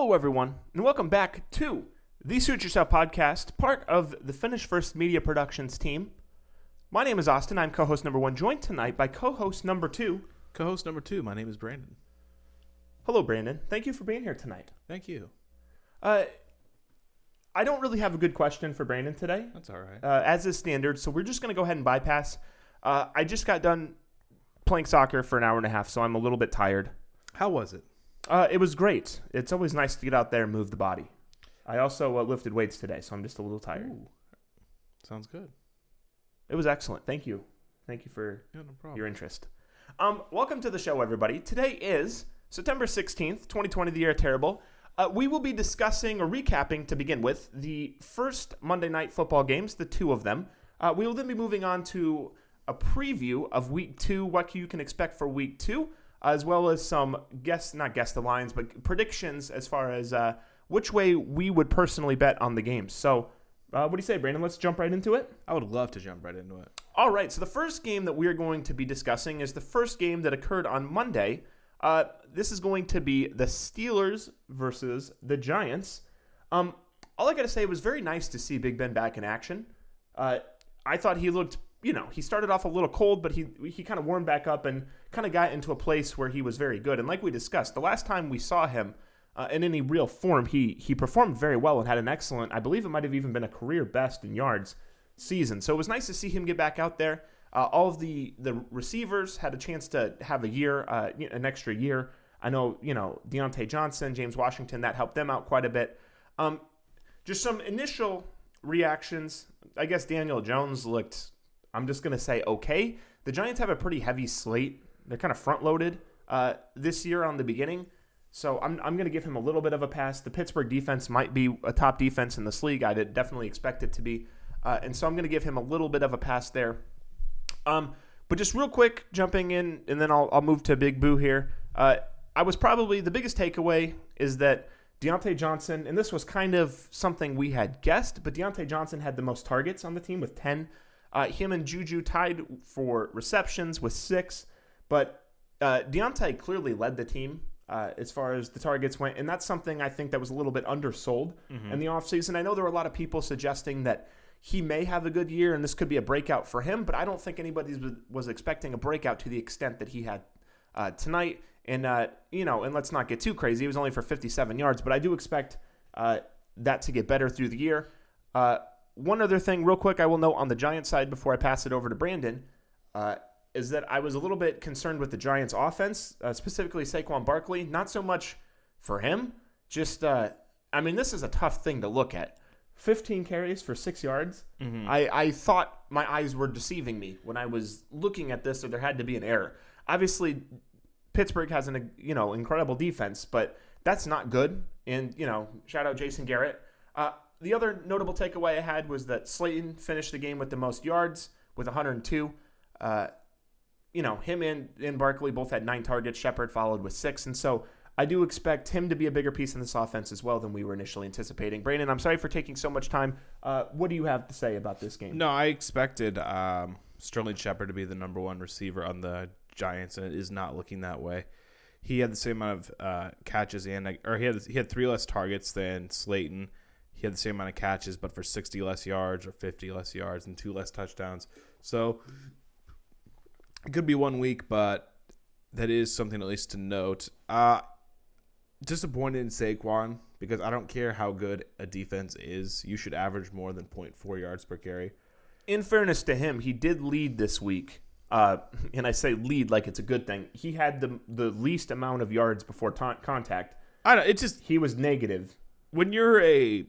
Hello, everyone, and welcome back to the Suit Yourself podcast, part of the Finish First Media Productions team. My name is Austin. I'm co host number one, joined tonight by co host number two. Co host number two, my name is Brandon. Hello, Brandon. Thank you for being here tonight. Thank you. Uh, I don't really have a good question for Brandon today, That's all right. uh, as is standard, so we're just going to go ahead and bypass. Uh, I just got done playing soccer for an hour and a half, so I'm a little bit tired. How was it? Uh, it was great. It's always nice to get out there and move the body. I also uh, lifted weights today, so I'm just a little tired. Ooh, sounds good. It was excellent. Thank you. Thank you for Yeah, no your interest. Um, welcome to the show, everybody. Today is September 16th, 2020, the year terrible. Uh, we will be discussing or recapping to begin with the first Monday night football games, the two of them. Uh, we will then be moving on to a preview of week two, what you can expect for week two, as well as some guess, not guess the lines, but predictions as far as uh, which way we would personally bet on the games. So, uh, what do you say, Brandon? Let's jump right into it. I would love to jump right into it. All right, so the first game that we're going to be discussing is the first game that occurred on Monday. Uh, this is going to be the Steelers versus the Giants. Um, all I got to say, it was very nice to see Big Ben back in action. Uh, I thought he looked, you know, he started off a little cold, but he he kind of warmed back up and kind of got into a place where he was very good. And like we discussed, the last time we saw him uh, in any real form, he he performed very well and had an excellent, I believe it might have even been a career best in yards season. So it was nice to see him get back out there. Uh, all of the the receivers had a chance to have a year, uh, an extra year. I know, you know, Diontae Johnson, James Washington, that helped them out quite a bit. Um, just some initial reactions. I guess Daniel Jones looked, I'm just going to say, okay. The Giants have a pretty heavy slate. They're kind of front loaded uh, this year on the beginning. So I'm, I'm going to give him a little bit of a pass. The Pittsburgh defense might be a top defense in this league. I did definitely expect it to be. Uh, and so I'm going to give him a little bit of a pass there. Um, but just real quick, jumping in, and then I'll, I'll move to Big Boo here. Uh, I was probably the biggest takeaway is that Diontae Johnson, and this was kind of something we had guessed, but Diontae Johnson had the most targets on the team with 10. Uh, him and Juju tied for receptions with six, but uh, Diontae clearly led the team uh, as far as the targets went, and that's something I think that was a little bit undersold in the offseason. I know there were a lot of people suggesting that he may have a good year and this could be a breakout for him, but I don't think anybody was, was expecting a breakout to the extent that he had uh, tonight. And, uh, you know, and let's not get too crazy. He was only for 57 yards, but I do expect uh, that to get better through the year. Uh, one other thing, real quick, I will note on the Giants side before I pass it over to Brandon, uh, is that I was a little bit concerned with the Giants' offense, uh, specifically Saquon Barkley. Not so much for him, just, uh, I mean, this is a tough thing to look at. 15 carries for six yards. I, I thought my eyes were deceiving me when I was looking at this, so there had to be an error. Obviously, Pittsburgh has an you know incredible defense, but that's not good. And you know, shout out Jason Garrett. Uh, the other notable takeaway I had was that Slayton finished the game with the most yards with 102. Uh, you know, him and, and Barkley both had nine targets. Shepard followed with six, and so I do expect him to be a bigger piece in this offense as well than we were initially anticipating. Brandon, I'm sorry for taking so much time. Uh, what do you have to say about this game? No, I expected um, Sterling Shepard to be the number one receiver on the Giants, and it is not looking that way. He had the same amount of uh, catches and or he had he had three less targets than Slayton. He had the same amount of catches, but for 60 less yards or 50 less yards and two less touchdowns. So it could be one week, but that is something at least to note. Uh, disappointed in Saquon because I don't care how good a defense is. You should average more than 0.4 yards per carry. in fairness to him, he did lead this week. Uh, and I say lead like it's a good thing. He had the the least amount of yards before ta- contact. I don't. It's just He was negative. when you're a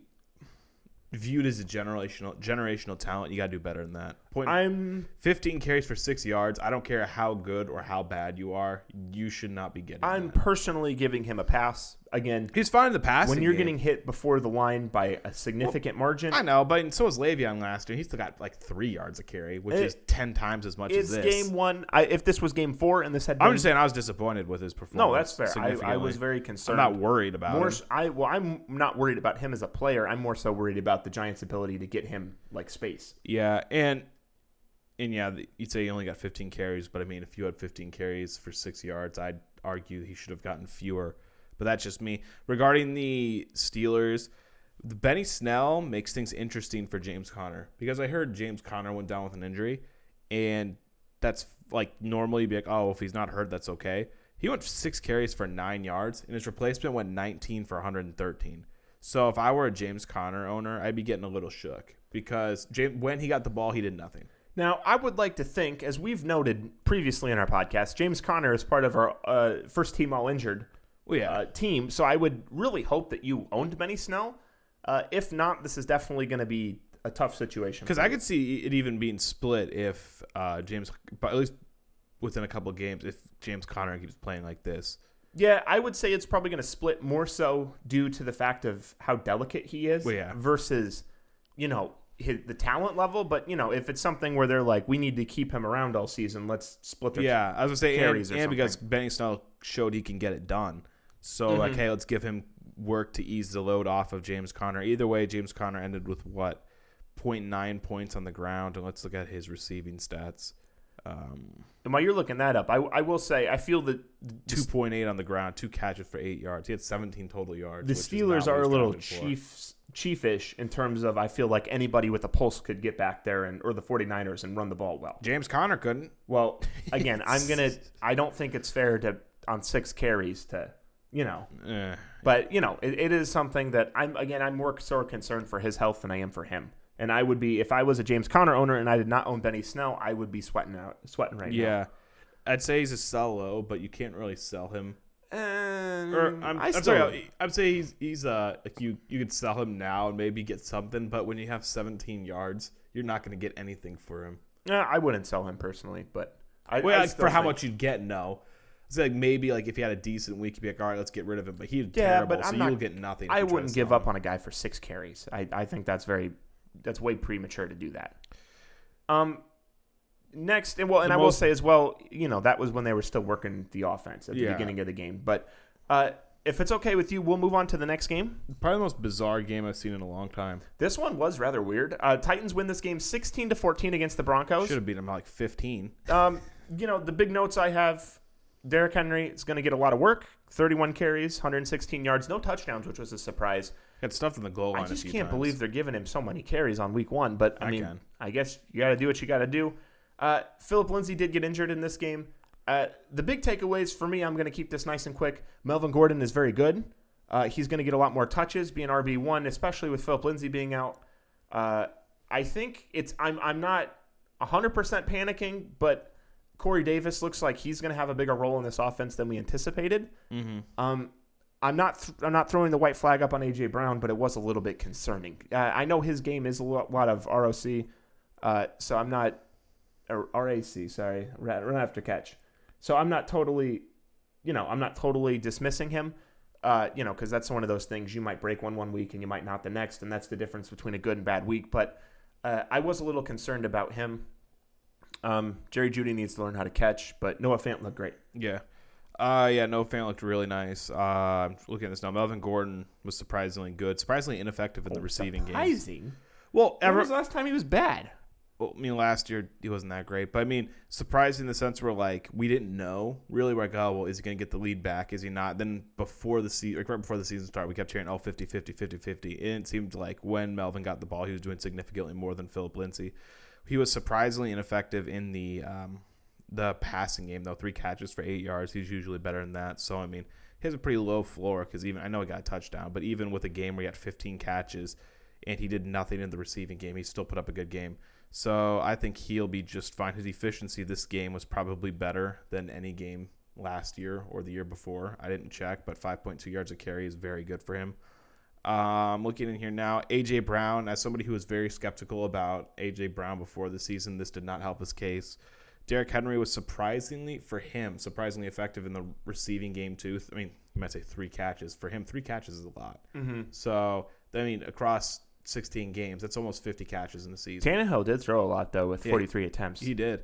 viewed as a generational generational talent, you got to do better than that. Point I'm 15 carries for six yards. I don't care how good or how bad you are. You should not be getting. I'm that. personally giving him a pass. Again, He's fine in the passing. when you're game. getting hit before the line by a significant margin, I know, but so was Le'Veon last year. He still got like three yards a carry, which It- is ten times as much it's as this. game one. I, if this was game four and this had been, I'm just saying I was disappointed with his performance. no, that's fair. I, I was very I'm concerned. not worried about more, him. I well, I'm not worried about him as a player. I'm more so worried about the Giants' ability to get him like space. Yeah, and and yeah, you'd say he only got 15 carries, but I mean, if you had 15 carries for six yards, I'd argue he should have gotten fewer. but that's just me. Regarding the Steelers, the Benny Snell makes things interesting for James Conner because I heard James Conner went down with an injury, and that's like normally you'd be like, oh, if he's not hurt, that's okay. He went six carries for nine yards, and his replacement went 19 for 113. So if I were a James Conner owner, I'd be getting a little shook because James, when he got the ball, he did nothing. Now, I would like to think, as we've noted previously in our podcast, James Conner is part of our uh, first team all injured Well, yeah, uh, team. So I would really hope that you owned Benny Snell. Uh, if not, this is definitely going to be a tough situation. Because I could see it even being split if uh, James, but at least within a couple of games, if James Conner keeps playing like this. Yeah, I would say it's probably going to split more so due to the fact of how delicate he is Well, yeah. versus, you know, his, the talent level. But, you know, if it's something where they're like, we need to keep him around all season, let's split the Yeah, I was gonna say, and, carries or and because. Benny Snell showed he can get it done, so like, Mm-hmm. hey, let's give him work to ease the load off of James Conner. Either way, James Conner ended with what 0.9 points on the ground, and let's look at his receiving stats. Um, And while you're looking that up, I, I will say I feel that the, 2.8 on the ground, two catches for eight yards. He had 17 total yards. the Steelers are a little chiefs chiefish in terms of I feel like anybody with a pulse could get back there and or the 49ers and run the ball well. James Conner couldn't. Well, again, I'm gonna. I don't think it's fair to on six carries to, you know. Eh. But you know, it, it is something that I'm again. I'm more so concerned for his health than I am for him. And I would be if I was a James Conner owner and I did not own Benny Snell, I would be sweating out, sweating right now. Yeah, I'd say he's a sell low, but you can't really sell him. Now. Or Um, I'm, I I'm still, sorry, I'm saying he's he's uh like you you could sell him now and maybe get something, but when you have 17 yards, you're not going to get anything for him. Uh, I wouldn't sell him personally, but I, Well, I like, for how much you'd get, no. It's like maybe like if he had a decent week, you'd be like, all right, let's get rid of him. But he's Yeah, terrible, but so I'm not- you'll get nothing. I you try to wouldn't give him. up on a guy for six carries. I, I think that's very that's way premature to do that. Um, next, and well, and The I will say as well, you know, that was when they were still working the offense at the Yeah. beginning of the game. But uh, if it's okay with you, we'll move on to the next game. Probably the most bizarre game I've seen in a long time. This one was rather weird. Uh, Titans win this game sixteen to fourteen against the Broncos. Should have beat by like 15. Um, you know, the big notes I have Derrick Henry is going to get a lot of work 31 carries, 116 yards, no touchdowns, which was a surprise. Got stuffed in the goal line. I just can't times. believe they're giving him so many carries on week one. But I, I mean, can. I guess you got to do what you got to do. Uh, Phillip Lindsay did get injured in this game. Uh, the big takeaways for me, I'm going to keep this nice and quick. Melvin Gordon is very good. Uh, he's going to get a lot more touches, being RB one, especially with Phillip Lindsay being out. Uh, I think it's. I'm. I'm not 100 percent panicking, but Corey Davis looks like he's going to have a bigger role in this offense than we anticipated. Mhm. Um, I'm not th- I'm not throwing the white flag up on AJ Brown, but it was a little bit concerning. Uh, I know his game is a lot of ROC, uh, so I'm not RAC. Sorry, run after catch. So I'm not totally, you know, I'm not totally dismissing him. Uh, you know, because that's one of those things you might break one one week and you might not the next, and that's the difference between a good and bad week. But uh, I was a little concerned about him. Um, Jerry Jeudy needs to learn how to catch, but Noah Fant looked great. Yeah. Uh, yeah, Noah Fant looked really nice. Uh, I'm looking at this now. Melvin Gordon was surprisingly good, surprisingly ineffective in the receiving game. Surprising. Well, When ever, was the last time he was bad? Well, I mean, last year he wasn't that great, but I mean, surprising in the sense where like we didn't know really. Like, oh, well, is he going to get the lead back? Is he not? Then before the season, like right before the season started, we kept hearing, oh, 50, 50, 50, 50. And it seemed like when Melvin got the ball, he was doing significantly more than Phillip Lindsay. He was surprisingly ineffective in the um, the passing game though. Three catches for eight yards. He's usually better than that. So I mean, he has a pretty low floor because even I know he got a touchdown, but even with a game where he had 15 catches and he did nothing in the receiving game, he still put up a good game. So I think he'll be just fine. His efficiency this game was probably better than any game last year or the year before. I didn't check, but 5.2 yards a carry is very good for him. Um, looking in here now, AJ Brown. As somebody who was very skeptical about AJ Brown before the season, this did not help his case. Derrick Henry was surprisingly for him surprisingly effective in the receiving game too. I mean, you might say three catches for him. Three catches is a lot. Mm-hmm. So I mean, across 16 games, that's almost 50 catches in the season. Tannehill did throw a lot though with Yeah. 43 attempts. He did.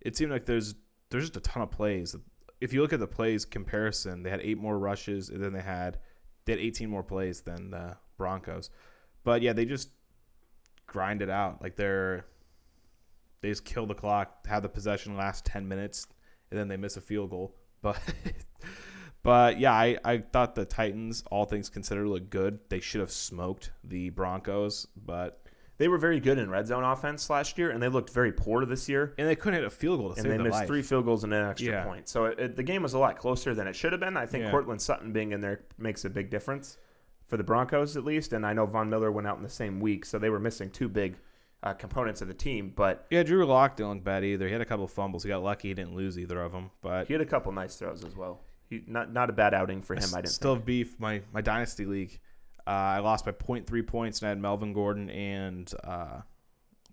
It seemed like there's there's just a ton of plays. If you look at the plays comparison, they had eight more rushes, and then they had they had 18 more plays than the Broncos. But yeah, they just grind it out. Like they're they just kill the clock, have the possession last 10 minutes, and then they miss a field goal. But But yeah, I, I thought the Titans, all things considered, looked good. They should have smoked the Broncos, but They were very good in red zone offense last year, and they looked very poor this year. and they couldn't hit a field goal to And save they missed life. three field goals and an extra Yeah. point. So it, it- the game was a lot closer than it should have been. I think Yeah. Courtland Sutton being in there makes a big difference for the Broncos, at least. And I know Von Miller went out in the same week, so they were missing two big uh, components of the team. But Yeah, Drew Lock didn't look bad either. He had a couple fumbles. He got lucky. He didn't lose either of them. But he had a couple nice throws as well. He, not not a bad outing for him. I didn't still think. have beef. My my dynasty league, uh, I lost by 0.3 points, and I had Melvin Gordon and uh,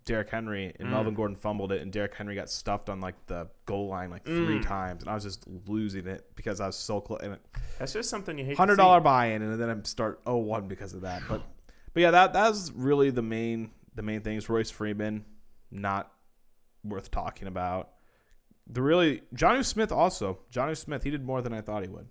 Derrick Henry, and Mm. Melvin Gordon fumbled it, and Derrick Henry got stuffed on like the goal line like three Mm. times, and I was just losing it because I was so close. And That's just something you hate. hundred dollar buy-in, and then I start 0-1 because of that. But but yeah, that that was really the main the main things. Royce Freeman, not worth talking about. The really Jonnu Smith also Jonnu Smith he did more than I thought he would.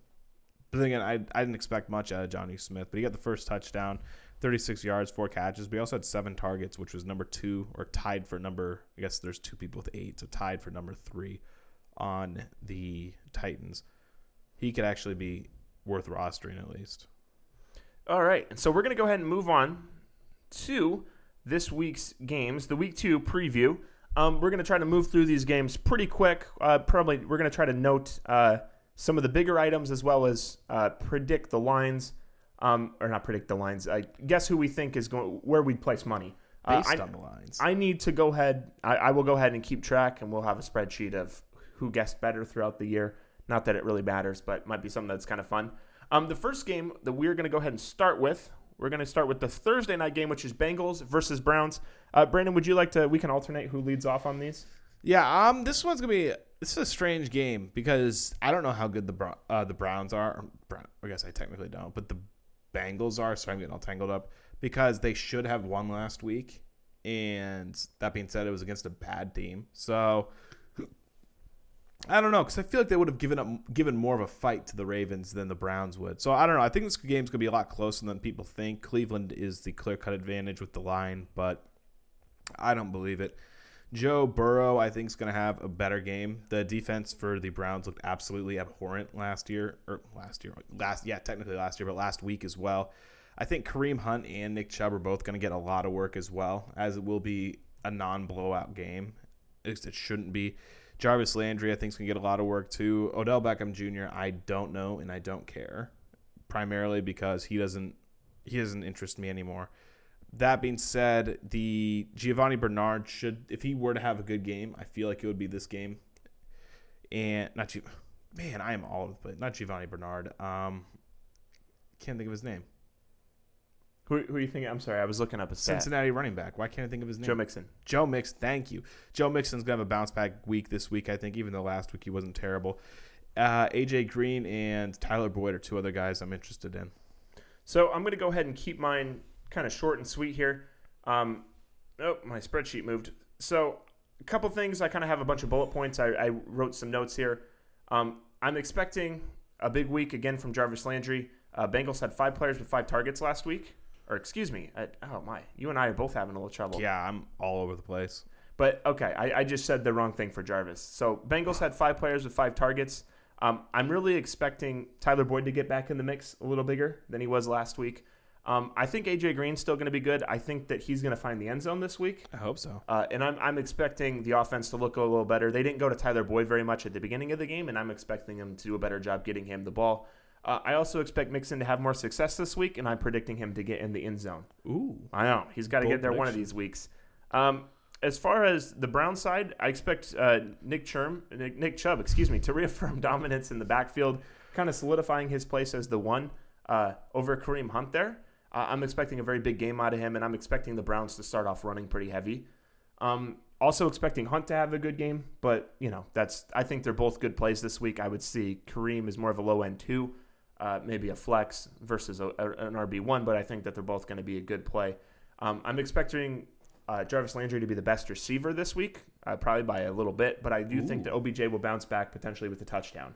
But then again, I I didn't expect much out of Jonnu Smith, but he got the first touchdown, 36 yards, four catches. But he also had seven targets, which was number two or tied for number. I guess there's two people with eight, so tied for number three on the Titans. He could actually be worth rostering at least. All right, and so we're to go ahead and move on to this week's games, the week two preview. Um, we're going to try to move through these games pretty quick. Uh, probably we're going to try to note uh, some of the bigger items as well as uh, predict the lines, um, or not predict the lines. I guess who we think is going, where we'd place money. Uh, Based I, on the lines. I need to go ahead. I, I will go ahead and keep track, and we'll have a spreadsheet of who guessed better throughout the year. Not that it really matters, but might be something that's kind of fun. Um, the first game that we're going to go ahead and start with, we're going to start with the Thursday night game, which is Bengals versus Browns. Uh, Brandon, would you like to? We can alternate who leads off on these. Yeah, um, this one's gonna be this is a strange game because I don't know how good the Brow- uh, the Browns are. Brown, I guess I technically don't, but the Bengals are. So I'm getting all tangled up because they should have won last week, and that being said, it was against a bad team. So I don't know because I feel like they would have given up given more of a fight to the Ravens than the Browns would. So I don't know. I think this game's gonna be a lot closer than people think. Cleveland is the clear cut advantage with the line, but I don't believe it. Joe Burrow, I think, is going to have a better game. The defense for the Browns looked absolutely abhorrent last year, or last year, last yeah, technically last year, but last week as well. I think Kareem Hunt and Nick Chubb are both going to get a lot of work as well, as it will be a non-blowout game. At least it shouldn't be. Jarvis Landry, I think, is going to get a lot of work too. Odell Beckham Jr., I don't know and I don't care, primarily because he doesn't he doesn't interest me anymore. That being said, the Giovani Bernard should, if he were to have a good game, I feel like it would be this game. And not G, man, I am all over the place. Not Giovani Bernard. Um, can't think of his name. Who, who are you thinking? I'm sorry, I was looking up a stat. Cincinnati running back. Why can't I think of his name? Joe Mixon. Joe Mixon. Thank you. Joe Mixon's gonna have a bounce back week this week. I think, even though last week he wasn't terrible. Uh, AJ Green and Tyler Boyd are two other guys I'm interested in. So I'm going to go ahead and keep mine kind of short and sweet here. Um, oh, my spreadsheet moved. So a couple things. I kind of have a bunch of bullet points. I, I wrote some notes here. Um, I'm expecting a big week again from Jarvis Landry. Uh, Bengals had five players with five targets last week. Or excuse me. Oh my, you and I are both having a little trouble. Yeah, I'm all over the place. But okay, I, I just said the wrong thing for Jarvis. So Bengals had five players with five targets. Um, I'm really expecting Tyler Boyd to get back in the mix a little bigger than he was last week. Um, I think AJ Green's still going to be good. I think that he's going to find the end zone this week. I hope so. Uh, and I'm, I'm expecting the offense to look a little better. They didn't go to Tyler Boyd very much at the beginning of the game, and I'm expecting them to do a better job getting him the ball. Uh, I also expect Mixon to have more success this week, and I'm predicting him to get in the end zone. Ooh. I know he's got to get there one of these weeks. Um, as far as the Brown side, I expect uh, Nick Churm, Nick, Nick Chubb, excuse me, to reaffirm dominance in the backfield, kind of solidifying his place as the one uh, over Kareem Hunt. There, uh, I'm expecting a very big game out of him, and I'm expecting the Browns to start off running pretty heavy. Um, also expecting Hunt to have a good game, but you know that's I think they're both good plays this week. I would see Kareem is more of a low end two, uh, maybe a flex versus a, an RB one, but I think that they're both going to be a good play. Um, I'm expecting uh, Jarvis Landry to be the best receiver this week, uh, probably by a little bit, but I do think that OBJ will bounce back potentially with a touchdown.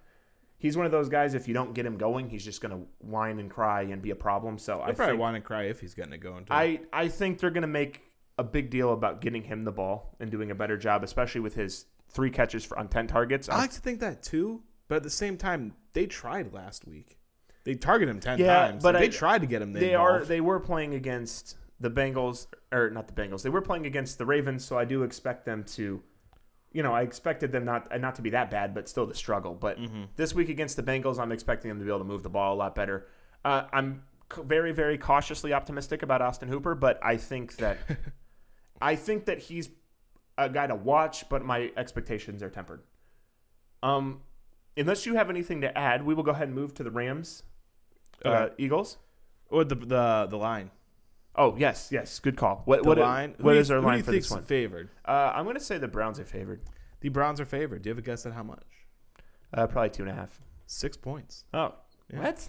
He's one of those guys. If you don't get him going, he's just going to whine and cry and be a problem. So I I probably think, want to cry if he's getting it going. Too. I I think they're going to make a big deal about getting him the ball and doing a better job, especially with his three catches for on ten targets. I like to think that too, But at the same time, they tried last week. They target him ten Yeah, times. but Like, they tried to get him. They are they were playing against the Bengals or not the Bengals. They were playing against the Ravens, so I do expect them to you know, I expected them not not to be that bad, but still to struggle. But Mm-hmm. this week against the Bengals, I'm expecting them to be able to move the ball a lot better. Uh, I'm very, very cautiously optimistic about Austin Hooper, but I think that I think that he's a guy to watch, but my expectations are tempered. Um, unless you have anything to add, we will go ahead and move to the Rams, uh, Eagles. or the the the line. Oh yes, yes, good call. What The what line. what who is our line for this one? Favored. Uh, I'm going to say the Browns are favored. The Browns are favored. Do you have a guess at how much? Uh, probably two and a half. Six points. Oh, Yeah. what?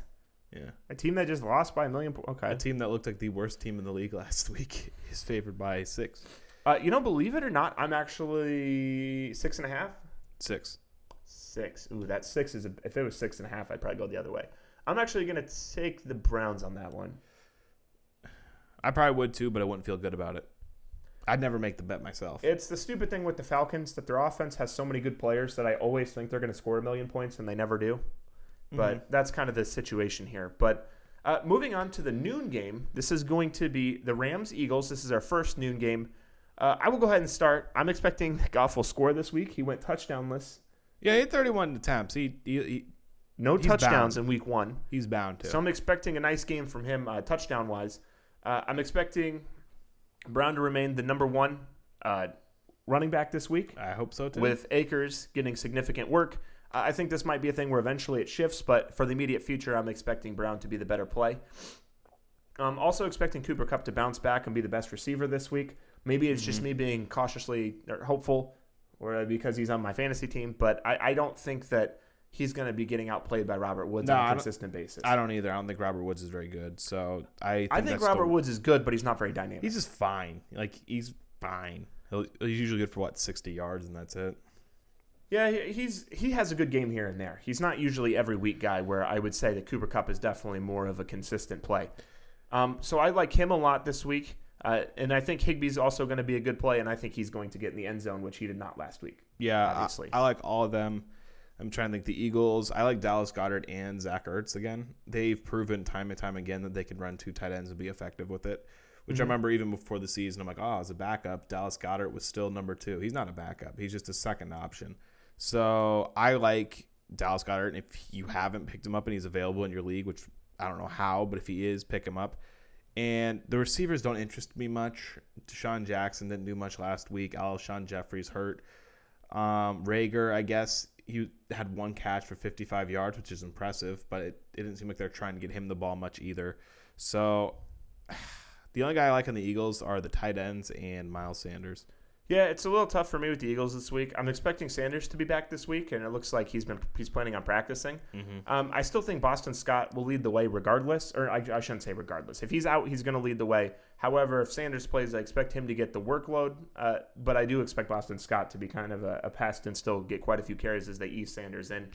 Yeah. A team that just lost by a million. Po- okay. A team that looked like the worst team in the league last week is favored by six. Uh, you know, believe it or not, I'm actually six and a half. Six. Six. Ooh, that six is. A, if it was six and a half, I'd probably go the other way. I'm actually going to take the Browns on that one. I probably would too, but I wouldn't feel good about it. I'd never make the bet myself. It's the stupid thing with the Falcons that their offense has so many good players that I always think they're going to score a million points and they never do. But that's kind of the situation here. But uh, moving on to the noon game, this is going to be the Rams Eagles. This is our first noon game. Uh, I will go ahead and start. I'm expecting Goff will score this week. He went touchdownless. yeah, he had 31 attempts. He, he, he No He's touchdowns bound. in week one. he's bound to. So I'm expecting a nice game from him, uh, touchdown wise. Uh, I'm expecting Brown to remain the number one uh, running back this week, I hope so too. with Akers getting significant work. Uh, I think this might be a thing where eventually it shifts, but for the immediate future, I'm expecting Brown to be the better play. I'm also expecting Cooper Kupp to bounce back and be the best receiver this week. Maybe it's just me being cautiously hopeful, or because he's on my fantasy team, but I, I don't think that he's going to be getting outplayed by Robert Woods No, on a consistent basis. I don't either. I don't think Robert Woods is very good. So I think, I think Robert the- Woods is good, but he's not very dynamic. He's just fine. Like he's fine. He'll, he's usually good for what 60 yards and that's it. yeah, he- he's he has a good game here and there. He's not usually every week guy. Where I would say that Cooper Kupp is definitely more of a consistent play. Um, so I like him a lot this week, uh, and I think Higbee's also going to be a good play, and I think he's going to get in the end zone, which he did not last week. Yeah, I- Obviously. I, like all of them. I'm trying to think the Eagles. I like Dallas Goedert and Zach Ertz again. They've proven time and time again that they can run two tight ends and be effective with it. Which I remember even before the season, I'm like, oh, as a backup, Dallas Goedert was still number two. He's not a backup. He's just a second option. So I like Dallas Goedert. And if you haven't picked him up and he's available in your league, which I don't know how, but if he is, pick him up. And the receivers don't interest me much. DeSean Jackson didn't do much last week. Alshon Jeffery's hurt. Um, Reagor, I guess he had one catch for 55 yards, which is impressive, but it, it didn't seem like they're trying to get him the ball much either. So the only guy I like on the Eagles are the tight ends and Miles Sanders. Yeah, it's a little tough for me with the Eagles this week. I'm expecting Sanders to be back this week, and it looks like he's been he's planning on practicing. Um, I still think Boston Scott will lead the way regardless, or I, I shouldn't say regardless. If he's out, he's going to lead the way. However, if Sanders plays, I expect him to get the workload, uh, but I do expect Boston Scott to be kind of a, a pest and still get quite a few carries as they ease Sanders in.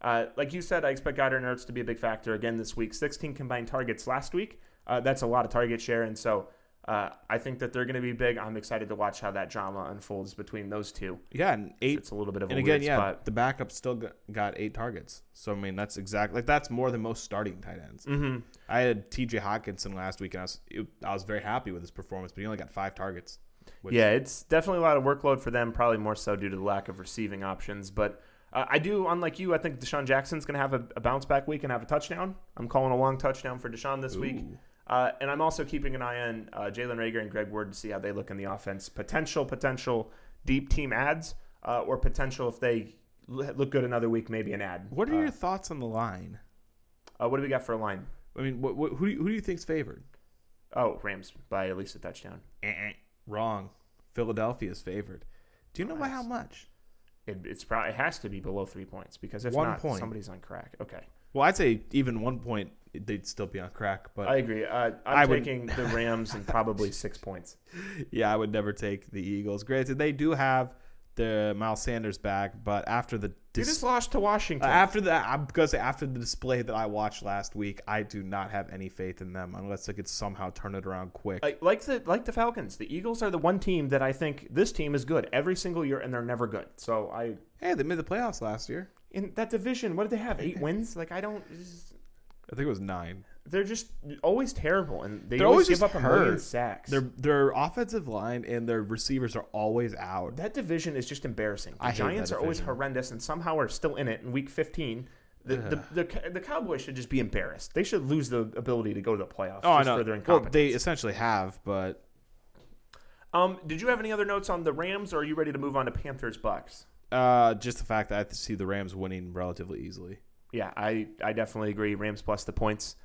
Uh, like you said, I expect Goedert and Ertz to be a big factor again this week. 16 combined targets last week. Uh, that's a lot of target share, and so uh, I think that they're going to be big. I'm excited to watch how that drama unfolds between those two. Yeah, and eight. It's a little bit of a and again, weird yeah, spot. the backup still got, eight targets. So I mean, that's exactly like that's more than most starting tight ends. Mm-hmm. I had T.J. Hockenson last week, and I was it, I was very happy with his performance, but he only got five targets. Which- Yeah, it's definitely a lot of workload for them. Probably more so due to the lack of receiving options. But uh, I do, unlike you, I think DeSean Jackson's going to have a, a bounce back week and have a touchdown. I'm calling a long touchdown for DeSean this week. Uh, and I'm also keeping an eye on uh, Jalen Reagor and Greg Ward to see how they look in the offense. Potential, potential deep team ads, uh, or potential if they look good another week, maybe an ad. What are uh, your thoughts on the line? uh, what do we got for a line? I mean, what, what, who, do you, who do you think's favored? Oh, Rams by at least a touchdown. Eh-eh. Wrong. Philadelphia's favored. Do you know by how much? It, it's probably it has to be below three points because if One not, point. somebody's on crack. Okay, Well, I'd say even one point they'd still be on crack, but I agree. Uh, I'm I would- taking the Rams and probably six points. yeah, I would never take the Eagles. Granted, they do have the Miles Sanders back, but after the dis- just lost to Washington. Uh, after that, I'm gonna say after the display that I watched last week, I do not have any faith in them unless they could somehow turn it around quick. like, like the like the Falcons, the Eagles are the one team that I think this team is good every single year, and they're never good. So I, hey, they made the playoffs last year. in that division. What did they have? Eight wins? Like I don't. it's- I think it was nine. They're just always terrible, and they They're always, always give just up a million hurt. sacks. Their their offensive line and their receivers are always out. that division is just embarrassing. The I hate that Giants are always division. horrendous, and somehow are still in it in Week 15. The, the, the, the Cowboys should just be embarrassed. They should lose the ability to go to the playoffs Oh, I just know. for their Well, incompetence. they essentially have, but um, did you have any other notes on the Rams, or are you ready to move on to Panthers Bucks? uh, just the fact that I see the Rams winning relatively easily. Yeah, I, I definitely agree. Rams plus the points.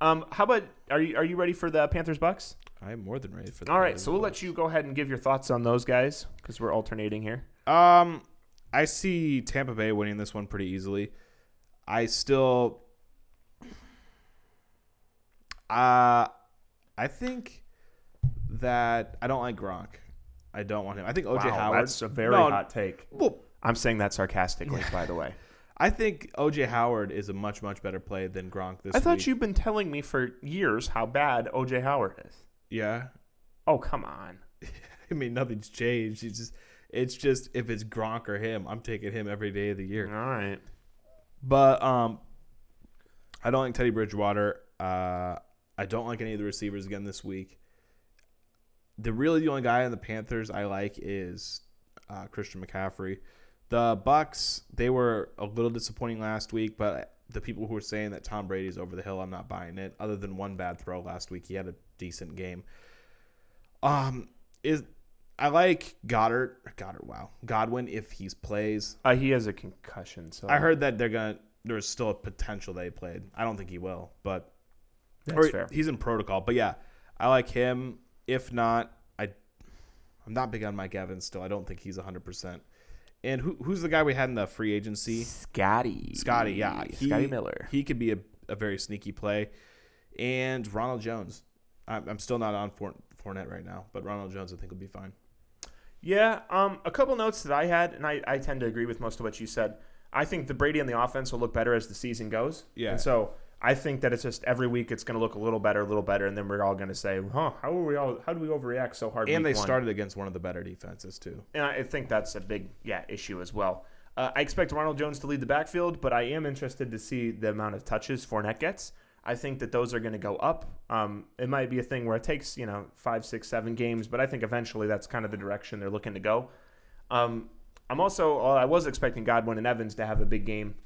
Um, how about are you are you ready for the Panthers Bucks? I am more than ready for. The All right, so we'll let you go ahead and give your thoughts on those guys because we're alternating here. Um, I see Tampa Bay winning this one pretty easily. I still, uh, I think that I don't like Gronk. I don't want him. I think OJ Wow, Howard. that's a very No, hot take. Well, I'm saying that sarcastically, by the way. I think OJ Howard is a much much better play than Gronk this week. I thought week. you've been telling me for years how bad OJ Howard is. Yeah, Oh come on. I mean nothing's changed. It's just, it's just if it's Gronk or him, I'm taking him every day of the year. All right. But um, I don't like Teddy Bridgewater. Uh, I don't like any of the receivers again this week. The really the only guy on the Panthers I like is uh, Christian McCaffrey. The Bucks they were a little disappointing last week, but the people who were saying that Tom Brady's over the hill, I'm not buying it. Other than one bad throw last week, he had a decent game. Um, is I like Goddard. Goddard, wow, Godwin if he plays. Uh, he has a concussion, so I heard that they're gonna. There's still a potential they played. I don't think he will, but that's fair. he's in protocol. But yeah, I like him. If not, I I'm not big on Mike Evans. Still, I don't think he's 100. percent And who who's the guy we had in the free agency? Scotty. Scotty. Yeah, he, Scotty Miller. He could be a, a very sneaky play. And Ronald Jones. I'm, I'm still not on Four, Fournette right now, but Ronald Jones I think will be fine. Yeah, um, a couple notes that I had, and I, I tend to agree with most of what you said. I think the Brady and the offense will look better as the season goes. Yeah. And so I think that it's just every week it's going to look a little better, a little better, and then we're all going to say, "Huh? How are we all? How do we overreact so hard?" And they one?" started against one of the better defenses too. and I think that's a big yeah issue as well. Uh, I expect Ronald Jones to lead the backfield, but I am interested to see the amount of touches Fournette gets. I think that those are going to go up. Um, it might be a thing where it takes you know five, six, seven games, but I think eventually that's kind of the direction they're looking to go. Um, I'm also well, I was expecting Godwin and Evans to have a big game.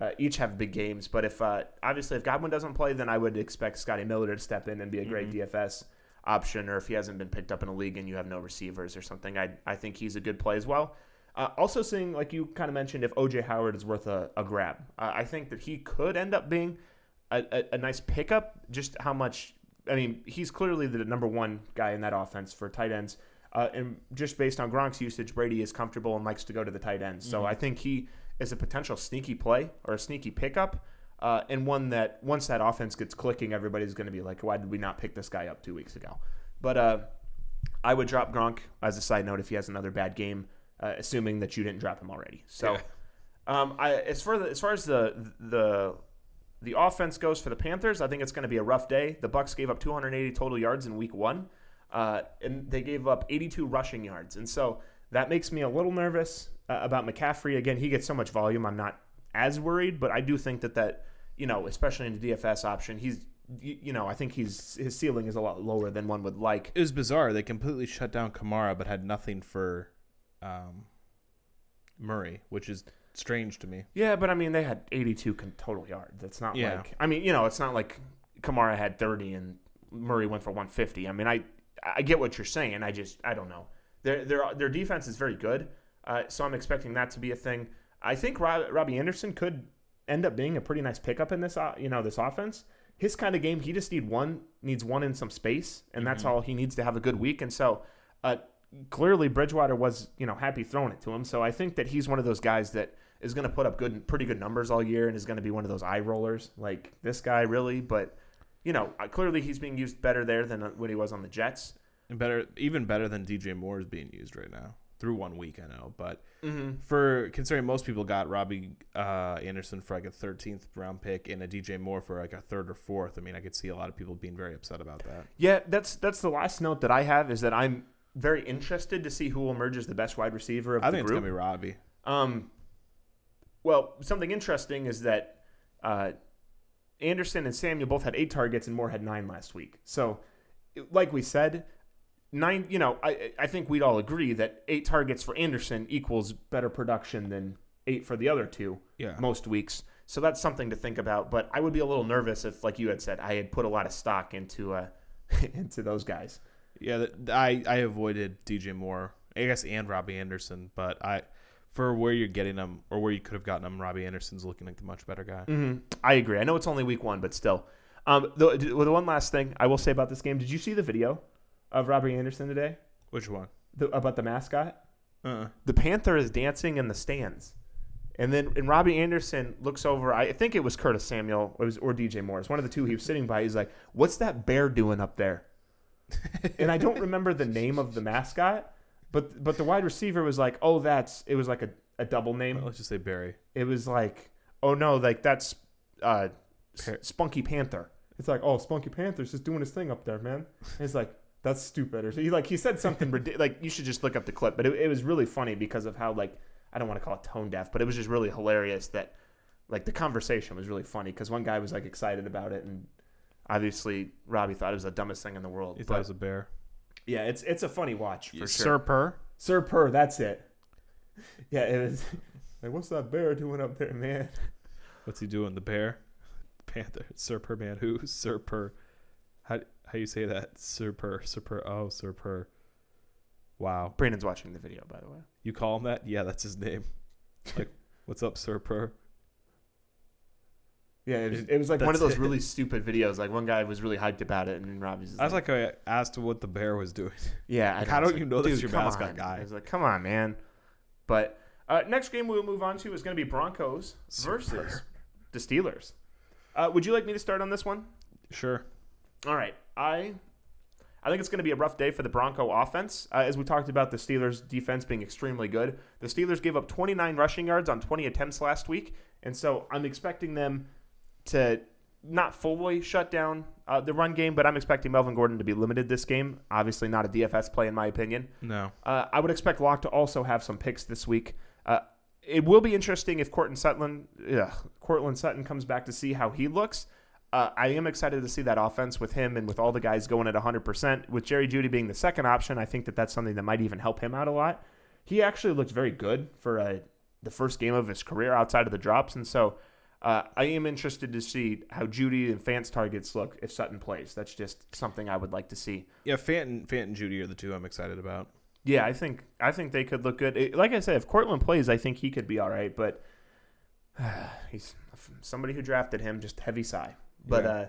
Uh, each have big games, but if uh, obviously if Godwin doesn't play, then I would expect Scotty Miller to step in and be a great DFS option. Or if he hasn't been picked up in a league and you have no receivers or something, I I think he's a good play as well. Uh, also, seeing like you kind of mentioned, if OJ Howard is worth a, a grab, uh, I think that he could end up being a, a, a nice pickup. Just how much? I mean, he's clearly the number one guy in that offense for tight ends. Uh, and just based on Gronk's usage, Brady is comfortable and likes to go to the tight ends. So I think he is a potential sneaky play or a sneaky pickup, uh, and one that once that offense gets clicking, everybody's going to be like, "Why did we not pick this guy up two weeks ago?" But uh, I would drop Gronk as a side note if he has another bad game, uh, assuming that you didn't drop him already. So, um, I, as far the, as far as the the the offense goes for the Panthers, I think it's going to be a rough day. The Bucks gave up 280 total yards in Week One, uh, and they gave up 82 rushing yards, and so that makes me a little nervous uh, about McCaffrey. Again, he gets so much volume. I'm not as worried, but I do think that that you know, especially in the DFS option, he's you, you know, I think he's his ceiling is a lot lower than one would like. It was bizarre. They completely shut down Kamara, but had nothing for um, Murray, which is strange to me. Yeah, but I mean, they had 82 con- total yards. It's not Yeah. like I mean, you know, it's not like Kamara had 30 and Murray went for 150. I mean, I I get what you're saying. I just I don't know. Their their their defense is very good, uh, so I'm expecting that to be a thing. I think Rob, Robbie Anderson could end up being a pretty nice pickup in this uh, you know this offense. His kind of game, he just need one needs one in some space, and that's all he needs to have a good week. And so, uh, clearly Bridgewater was you know happy throwing it to him. So I think that he's one of those guys that is going to put up good, pretty good numbers all year, and is going to be one of those eye rollers like this guy really. But you know, uh, clearly he's being used better there than uh, when he was on the Jets. And better, even better than DJ Moore is being used right now through one week. I know, but Mm-hmm. for considering most people got Robbie uh, Anderson for like a 13th round pick and a DJ Moore for like a third or fourth. I mean, I could see a lot of people being very upset about that. Yeah, that's that's the last note that I have is that I'm very interested to see who will emerge as the best wide receiver of. I the think it's gonna be Robbie. Um, well, something interesting is that uh, Anderson and Samuel both had eight targets, and Moore had nine last week. So, like we said, nine. You know, I I think we'd all agree that eight targets for Anderson equals better production than eight for the other two Yeah. most weeks. So that's something to think about. But I would be a little nervous if, like you had said, I had put a lot of stock into uh, into those guys. Yeah, I I avoided DJ Moore, I guess, and Robbie Anderson, but I for where you're getting them or where you could have gotten them, Robbie Anderson's looking like the much better guy. hmm I agree. I know it's only week one, but still. Um, the, the one last thing I will say about this game: Did you see the video of Robbie Anderson today Which one? the, about the mascot? Uh. The panther is dancing in the stands, and then and Robbie Anderson looks over. I think it was Curtis Samuel or, it was, or DJ Morris, one of the two. He was sitting by. He's like, "What's that bear doing up there?" and I don't remember the name of the mascot, but but the wide receiver was like, "Oh, that's." It was like a, a double name. Let's just say Barry. It was like, "Oh no, like that's uh, Par- Spunky Panther." It's like, "Oh, Spunky Panther's just doing his thing up there, man." And it's like. That's stupid, or so he like he said something. Like you should just look up the clip, but it, it was really funny because of how like I don't want to call it tone deaf, but it was just really hilarious that like the conversation was really funny because one guy was like excited about it, and obviously Robbie thought it was the dumbest thing in the world. He thought But, it was a bear. yeah, it's it's a funny watch for sure. Sir Purr. Sir Purr, that's it. Yeah, it was like, what's that bear doing up there, man? What's he doing? The bear? Panther. Sir Purr man. Who? Sir Purr. How how you say that? Sir Purr. Oh, Sir Purr. Wow. Brandon's watching the video, by the way. You call him that? Yeah, that's his name. Like, what's up, Sir Purr? Yeah, it was, It- was like one of those it. really stupid videos. Like one guy was really hyped about it, and then Robbie's. I was like, I asked what the bear was doing. yeah, like, I how don't you like, know that's dude, your mascot on. guy? I was like, come on, man. But uh, next game we'll move on to is going to be Broncos versus the Steelers. Uh, would you like me to start on this one? Sure. All right, I I think it's going to be a rough day for the Bronco offense. Uh, as we talked about, the Steelers' defense being extremely good. The Steelers gave up 29 rushing yards on 20 attempts last week, and so I'm expecting them to not fully shut down uh, the run game, but I'm expecting Melvin Gordon to be limited this game. Obviously, not a DFS play in my opinion. No. Uh, I would expect Lock to also have some picks this week. Uh, it will be interesting if Courtland Sutton, ugh, Courtland Sutton comes back to see how he looks. Uh, I am excited to see that offense with him and with all the guys going at 100%. With Jerry Jeudy being the second option, I think that that's something that might even help him out a lot. He actually looked very good for uh, the first game of his career outside of the drops, and so uh, I am interested to see how Jeudy and Fant's targets look if Sutton plays. That's just something I would like to see. Yeah, Fant and, Fant and Jeudy are the two I'm excited about. Yeah, I think I think they could look good. It- like I said, if Courtland plays, I think he could be all right. But he's somebody who drafted him. Just heavy sigh. But Yeah. uh,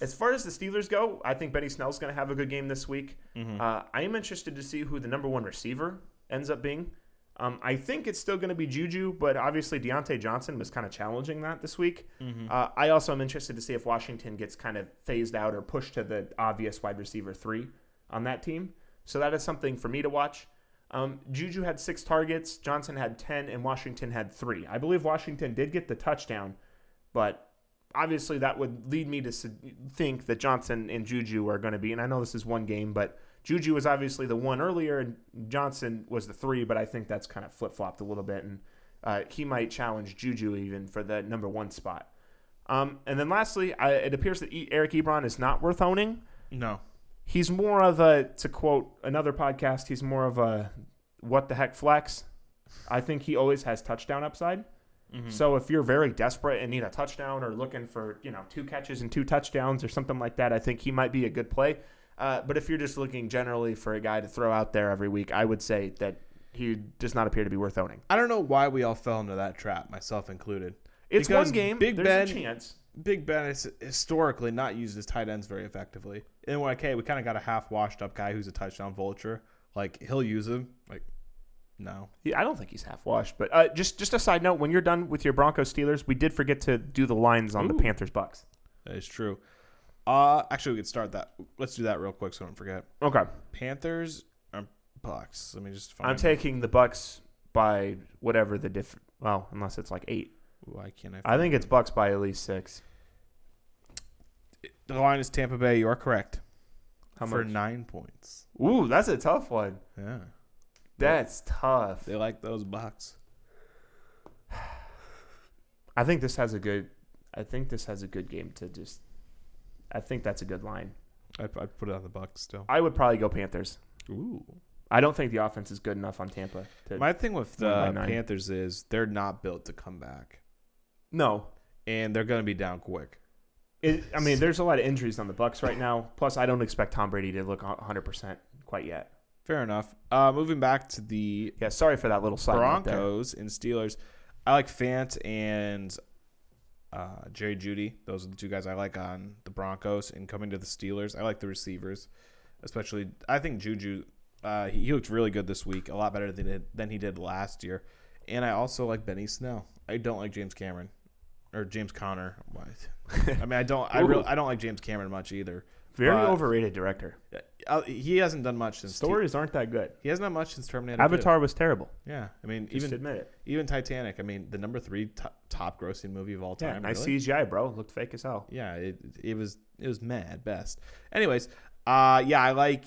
as far as the Steelers go, I think Benny Snell's going to have a good game this week. Mhm. Uh, I am interested to see who the number one receiver ends up being. Um, I think it's still going to be Juju, but obviously Diontae Johnson was kind of challenging that this week. Mhm. Uh, I also am interested to see if Washington gets kind of phased out or pushed to the obvious wide receiver three on that team. So that is something for me to watch. Um, Juju had six targets, Johnson had 10, and Washington had three. I believe Washington did get the touchdown, but obviously that would lead me to think that Johnson and Juju are going to be, and I know this is one game, but Juju was obviously the one earlier, and Johnson was the three, but I think that's kind of flip flopped a little bit, and uh, he might challenge Juju even for the number one spot. Um, and then lastly, I, it appears that e- Eric Ebron is not worth owning. No. He's more of a, to quote another podcast, he's more of a what the heck flex. I think he always has touchdown upside. Mhm. So if you're very desperate and need a touchdown or looking for you know two catches and two touchdowns or something like that, I think he might be a good play. Uh, but if you're just looking generally for a guy to throw out there every week, I would say that he does not appear to be worth owning. I don't know why we all fell into that trap, myself included. It's Because one game. Big There's Ben- a chance. Big Ben is historically not used as tight ends very effectively. And we're like, hey, we kind of got a half washed up guy who's a touchdown vulture. Like he'll use him. Like, no. I don't think he's half washed. But uh, just just a side note: when you're done with your Broncos Steelers, we did forget to do the lines on the Panthers Bucks. That is true. Uh actually we could start that. Let's do that real quick so I don't forget. Okay, Panthers or Bucks. Let me just find I'm taking the Bucks by whatever the diff. Well, unless it's like eight. why can't I I think it's Bucks by at least six. the line is Tampa Bay, you are correct. How for much? nine points. Ooh, that's a tough one. Yeah. That's tough. They like those bucks. I think this has a good. I think this has a good game to just. I think that's a good line. I I put it on the Bucks still. I would probably go Panthers. Ooh. I don't think the offense is good enough on Tampa. To, My thing with the nine. Panthers is they're not built to come back, no, and they're going to be down quick. it, I mean, there's a lot of injuries on the Bucks right now. Plus, I don't expect Tom Brady to look 100 percent quite yet. Fair enough. Uh, moving back to the Yeah, sorry for that little side. Broncos and Steelers. I like Fant and uh, Jerry Jeudy. Those are the two guys I like on the Broncos. And coming to the Steelers, I like the receivers, especially. I think Juju. Uh, he, he looked really good this week, a lot better than he did, than he did last year. And I also like Benny Snell. I don't like James Cameron or James Conner. I mean, I don't. I really, I don't like James Cameron much either. Very But- overrated director. Uh, he hasn't done much since. Stories aren't that good. he hasn't done much since Terminator. 2. Avatar was terrible. Yeah, I mean, Just even admit it. even Titanic. I mean, the number three to- top grossing movie of all time. Yeah, nice really? CGI, bro. Looked fake as hell. Yeah, it it was it was mad best. Anyways, uh, yeah, I like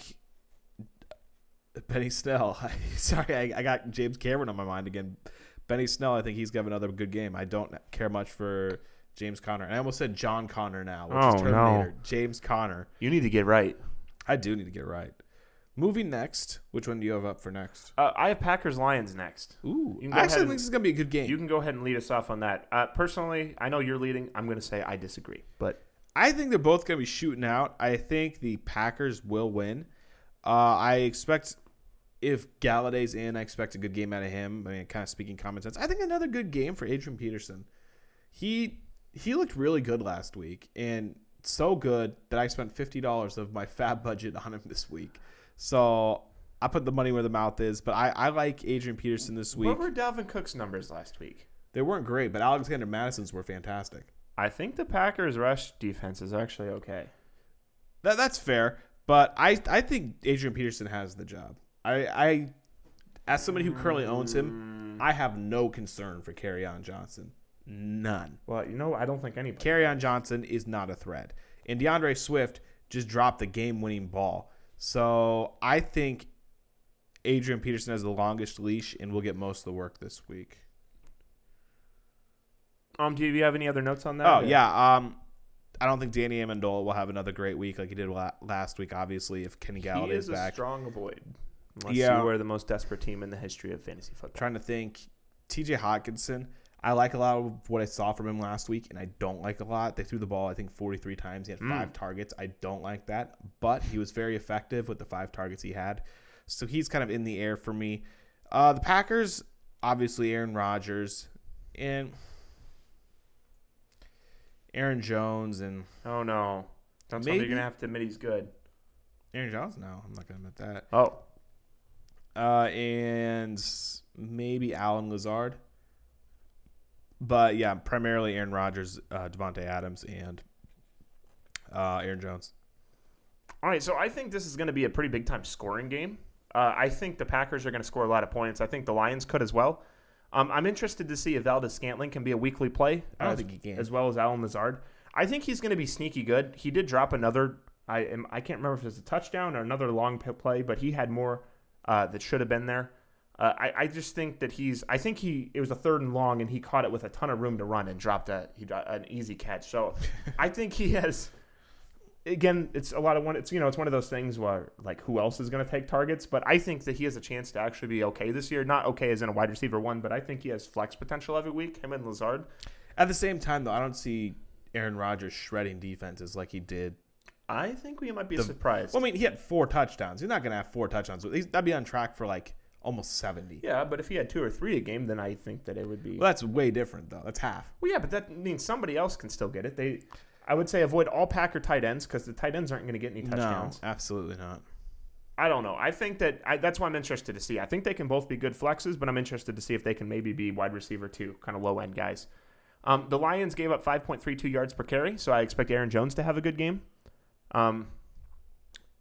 Benny Snell. Sorry, I, I got James Cameron on my mind again. Benny Snell, I think he's got another good game. I don't care much for James Conner. And I almost said John Connor now, which Oh, is no. Terminator. James Conner. You need to get right. I do need to get right. Moving next, which one do you have up for next? Uh, I have Packers Lions next. Ooh, You can go I actually think this is gonna be a good game. You can go ahead and lead us off on that. Uh, personally, I know you're leading. I'm going to say I disagree, but I think they're both going to be shooting out. I think the Packers will win. Uh, I expect if Golladay's in, I expect a good game out of him. I mean, kind of speaking common sense. I think another good game for Adrian Peterson. He he looked really good last week, and so good that I spent fifty dollars of my fab budget on him this week. So I put the money where the mouth is. But I, I like Adrian Peterson this week. what were Dalvin Cook's numbers last week? They weren't great, but Alexander Mattison's were fantastic. I think the Packers rush defense is actually okay. That that's fair, but I I think Adrian Peterson has the job. I I as somebody who currently owns him, I have no concern for on Johnson. None. Well, you know, I don't think anybody. Kerryon Johnson is not a threat. And DeAndre Swift just dropped the game winning ball. So I think Adrian Peterson has the longest leash and will get most of the work this week. Um, do you have any other notes on that? Oh yeah. Um, I don't think Danny Amendola will have another great week like he did last week. Obviously, if Kenny he Golladay is is a back. strong avoid. Unless Yeah. you were the most desperate team in the history of fantasy football. trying to think. T.J. Hockenson. I like a lot of what I saw from him last week, and I don't like a lot. They threw the ball, I think, 43 times. He had five targets. I don't like that, but he was very effective with the five targets he had. So he's kind of in the air for me. Uh, the Packers, obviously, Aaron Rodgers and Aaron Jones and Oh no! Don't Maybe- you're gonna have to admit he's good. Aaron Jones. No, I'm not gonna admit that. Oh, uh, and maybe Allen Lazard. But yeah, primarily Aaron Rodgers, uh, Davante Adams, and uh, Aaron Jones. all right. So I think this is going to be a pretty big time scoring game. Uh, I think the Packers are going to score a lot of points. I think the Lions could as well. Um, I'm interested to see if Valdes-Scantling can be a weekly play. I don't as, think he can. as well as Allen Lazard. I think he's going to be sneaky good. He did drop another. I am. I can't remember if it was a touchdown or another long play, but he had more uh, that should have been there. Uh, I, I just think that he's. I think he. It was a third and long, and he caught it with a ton of room to run and dropped a he an easy catch. So I think he has. Again, it's a lot of one. It's you know it's one of those things where like who else is going to take targets, but I think that he has a chance to actually be okay this year. Not okay as in a wide receiver one, but I think he has flex potential every week. Him and Lazard. At the same time, though, I don't see Aaron Rodgers shredding defenses like he did. I think we might be The- surprised. Well, I mean, he had four touchdowns. He's not going to have four touchdowns. He's, that'd be on track for like almost 70. yeah, but if he had two or three a game, then I think that it would be. Well, that's way different, though. That's half. Well, yeah, but that means somebody else can still get it. They, I would say, avoid all Packer tight ends because the tight ends aren't going to get any touchdowns. No, absolutely not. I don't know. I think that I, that's why I'm interested to see. I think they can both be good flexes, but I'm interested to see if they can maybe be wide receiver too, kind of low end guys. Um, the Lions gave up 5.32 yards per carry, so I expect Aaron Jones to have a good game. Um,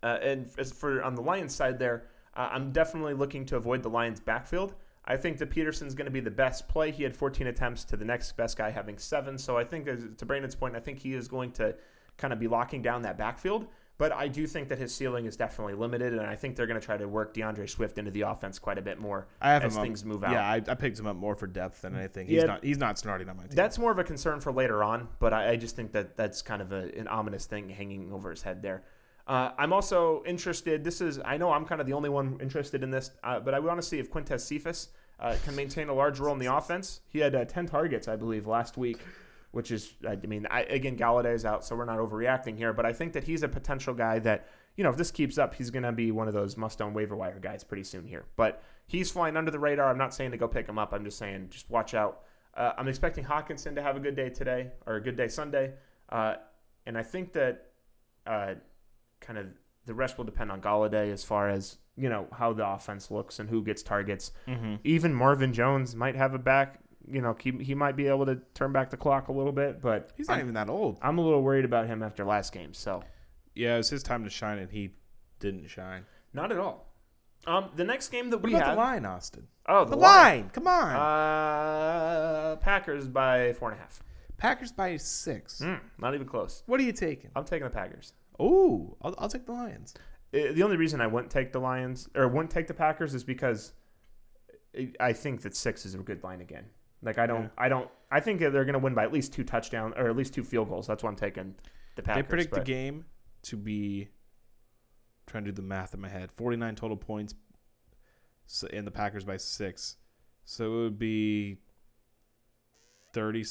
uh, and as for on the Lions side, there, uh, I'm definitely looking to avoid the Lions' backfield. I think that Peterson's going to be the best play. He had 14 attempts to the next best guy having seven. So I think, to Brandon's point, I think he is going to kind of be locking down that backfield. But I do think that his ceiling is definitely limited, and I think they're going to try to work DeAndre Swift into the offense quite a bit more I have as things move out. Yeah, I, I picked him up more for depth than anything. He's Yeah. not. He's not starting on my team. That's more of a concern for later on, but I, I just think that that's kind of a, an ominous thing hanging over his head there. Uh, I'm also interested. This is I know I'm kind of the only one interested in this, uh, but I want to see if Quintez Cephus uh, can maintain a large role in the offense. He had uh, 10 targets, I believe, last week, which is I mean, I, again, Golladay is out, so we're not overreacting here, but I think that he's a potential guy that you know if this keeps up, he's going to be one of those must-own waiver wire guys pretty soon here. But he's flying under the radar. I'm not saying to go pick him up. I'm just saying just watch out. Uh, I'm expecting Hockenson to have a good day today or a good day Sunday, uh, and I think that uh, kind of the rest will depend on Golladay as far as you know how the offense looks and who gets targets. Mm-hmm. Even Marvin Jones might have a back. You know, he, he might be able to turn back the clock a little bit, but He's not I'm, even that old. I'm a little worried about him after last game. So Yeah, it was his time to shine, and he didn't shine. not at all. Um, the next game that What we about have, the line, Austin? oh The, the, line. Come on. uh, Packers by four and a half. Packers by six. Mm, not even close. What are you taking? I'm taking the Packers. Oh, I'll, I'll take the Lions. Uh, the only reason I wouldn't take the Lions or wouldn't take the Packers is because I- think that six is a good line again. Like I don't, Yeah. I don't, I think that they're going to win by at least two touchdowns or at least two field goals. That's why I'm taking the Packers. they predict the game to be. Trying to do the math in my head. Forty-nine total points, so, and the Packers by six. So it would be thirty.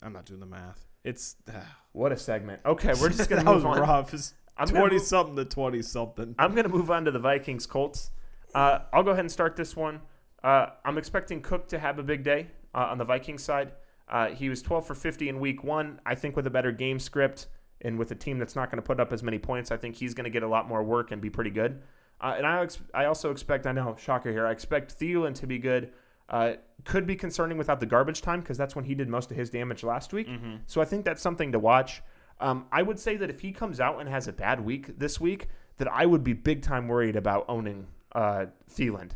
I'm not doing the math. It's What a segment. Okay, we're just going to that move was on. rough. It's I'm gonna twenty move- something to twenty something. I'm going to move on to the Vikings Colts. Uh, I'll go ahead and start this one. Uh, I'm expecting Cook to have a big day uh, on the Vikings side. Uh, he was 12 for 50 in week one. I think with a better game script and with a team that's not going to put up as many points, I think he's going to get a lot more work and be pretty good. Uh, and I, ex- I also expect, I know, shocker here, I expect Thielen to be good. Uh, could be concerning without the garbage time because that's when he did most of his damage last week. So I think that's something to watch. Um, I would say that if he comes out and has a bad week this week, that I would be big time worried about owning uh, Thielen.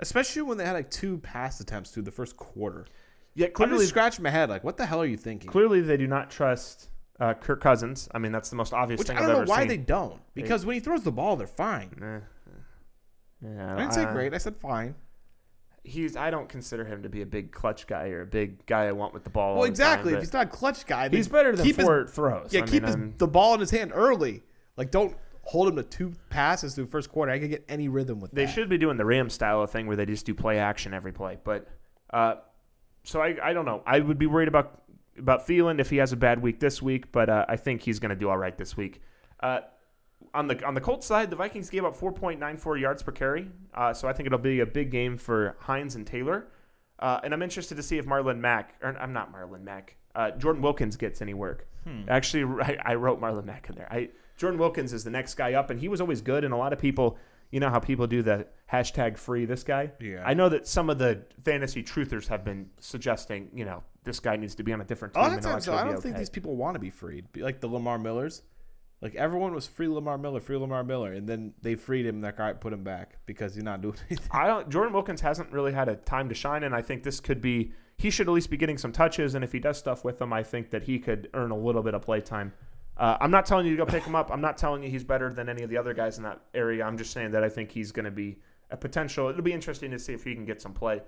Especially when they had like two pass attempts through the first quarter. Yeah, I'm clearly, just scratching my head. Like, what the hell are you thinking? clearly they do not trust uh, Kirk Cousins. I mean, that's the most obvious Which thing I I've don't know ever why seen. they don't. Because when he throws the ball, they're fine. Eh, yeah, I didn't say great. I said fine. He's. I don't consider him to be a big clutch guy or a big guy I want with the ball. Well, exactly. time, if he's not a clutch guy, he's better than keep his- four throws. yeah, I keep mean, his, the ball in his hand early. Like, don't hold him to two passes through the first quarter. I could get any rhythm with that. They that. should be doing the Ram style of thing where they just do play action every play. But uh, so I, I don't know. I would be worried about about Thielen if he has a bad week this week, but uh, I think he's going to do all right this week. Uh, on the on the Colts side, the Vikings gave up 4.94 yards per carry, uh, so I think it'll be a big game for Hines and Taylor. Uh, and I'm interested to see if Marlon Mack, or I'm not Marlon Mack, uh, Jordan Wilkins gets any work. Actually, I, I wrote Marlon Mack in there. I Jordan Wilkins is the next guy up, and he was always good. And a lot of people, you know how people do the hashtag free this guy. Yeah. I know that some of the fantasy truthers have been suggesting, you know, this guy needs to be on a different A team. lot of times, I don't think these people want to be freed. Like the Lamar Millers. Like, everyone was free Lamar Miller, free Lamar Miller. And then they freed him. Like, all right, put him back because he's not doing anything. I don't. Jordan Wilkins hasn't really had a time to shine, and I think this could be. He should at least be getting some touches, and if he does stuff with them, I think that he could earn a little bit of play time. Uh, I'm not telling you to go pick him up. I'm not telling you he's better than any of the other guys in that area. I'm just saying that I think he's going to be a potential. It'll be interesting to see if he can get some play.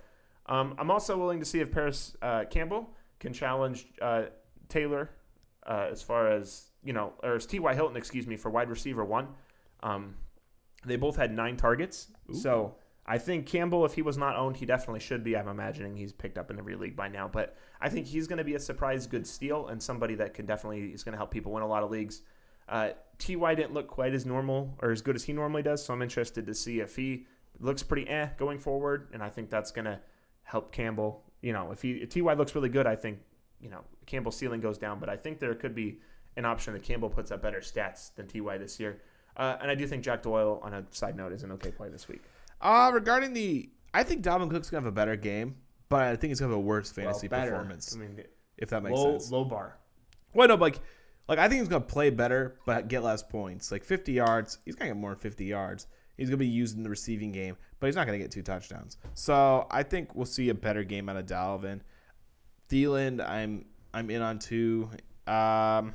Um, I'm also willing to see if Paris uh, Campbell can challenge uh, Taylor uh, as far as you know, or as T.Y. Hilton, excuse me, for wide receiver one. Um, they both had nine targets, so I think Campbell, if he was not owned, he definitely should be. I'm imagining he's picked up in every league by now, but I think he's going to be a surprise good steal and somebody that can definitely is going to help people win a lot of leagues. Uh, Ty didn't look quite as normal or as good as he normally does, so I'm interested to see if he looks pretty eh going forward, and I think that's going to help Campbell. You know, if he if Ty looks really good, I think you know Campbell's ceiling goes down, but I think there could be an option that Campbell puts up better stats than Ty this year. Uh, and I do think Jack Doyle, on a side note, is an okay play this week. Uh, regarding the. I think Dalvin Cook's going to have a better game, but I think he's going to have a worse fantasy Well, performance, I mean, if that makes low sense. low bar. Well, no, but like, like I think he's gonna play better, but get less points. Like 50 yards, he's gonna get more than 50 yards. He's gonna be used in the receiving game, but he's not gonna get two touchdowns. So I think we'll see a better game out of Dalvin. Thielen, I'm I'm in on two. Um,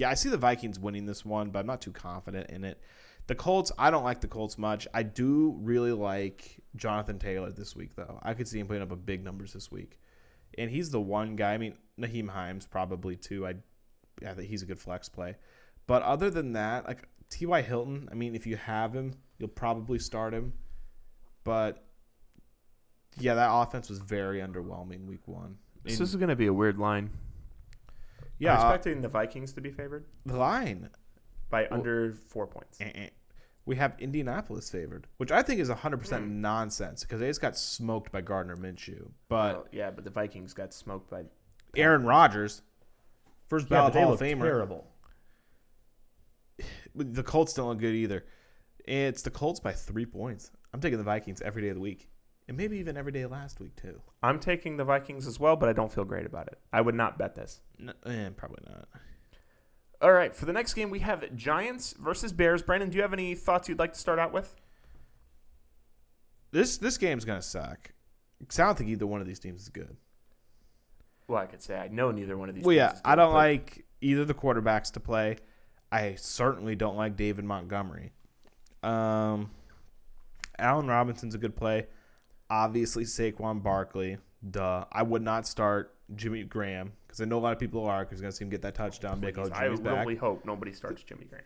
Yeah, I see the Vikings winning this one, but I'm not too confident in it. The Colts, I don't like the Colts much. I do really like Jonathan Taylor this week, though. I could see him putting up a big numbers this week, and he's the one guy. I mean, Nyheim Hines probably too. I, yeah, think he's a good flex play, but other than that, like T.Y. Hilton, I mean, if you have him, you'll probably start him, but yeah, that offense was very underwhelming week one. This is going to be a weird line. Yeah, I'm uh, expecting the Vikings to be favored the line. by under four points. Eh-eh. We have Indianapolis favored, which I think is 100% Hmm. nonsense because they just got smoked by Gardner Minshew. But Well, yeah, but the Vikings got smoked by Aaron Rodgers, first ballot Hall of Famer. terrible. The Colts don't look good either. It's the Colts by three points. I'm taking the Vikings every day of the week, and maybe even every day last week too. I'm taking the Vikings as well, but I don't feel great about it. I would not bet this. No, eh, probably not. All right, for the next game, we have Giants versus Bears. Brandon, do you have any thoughts you'd like to start out with? This this game's gonna suck. I don't think either one of these teams is good. Well, I could say I know neither one of these. Well, teams yeah, I don't like either the quarterbacks to play. I certainly don't like David Montgomery. Um, Allen Robinson's a good play. Obviously, Saquon Barkley. Duh. I would not start Jimmy Graham because I know a lot of people are because you're going to see him get that touchdown. Be like, oh, I Jimmy's back. hope nobody starts Jimmy Graham.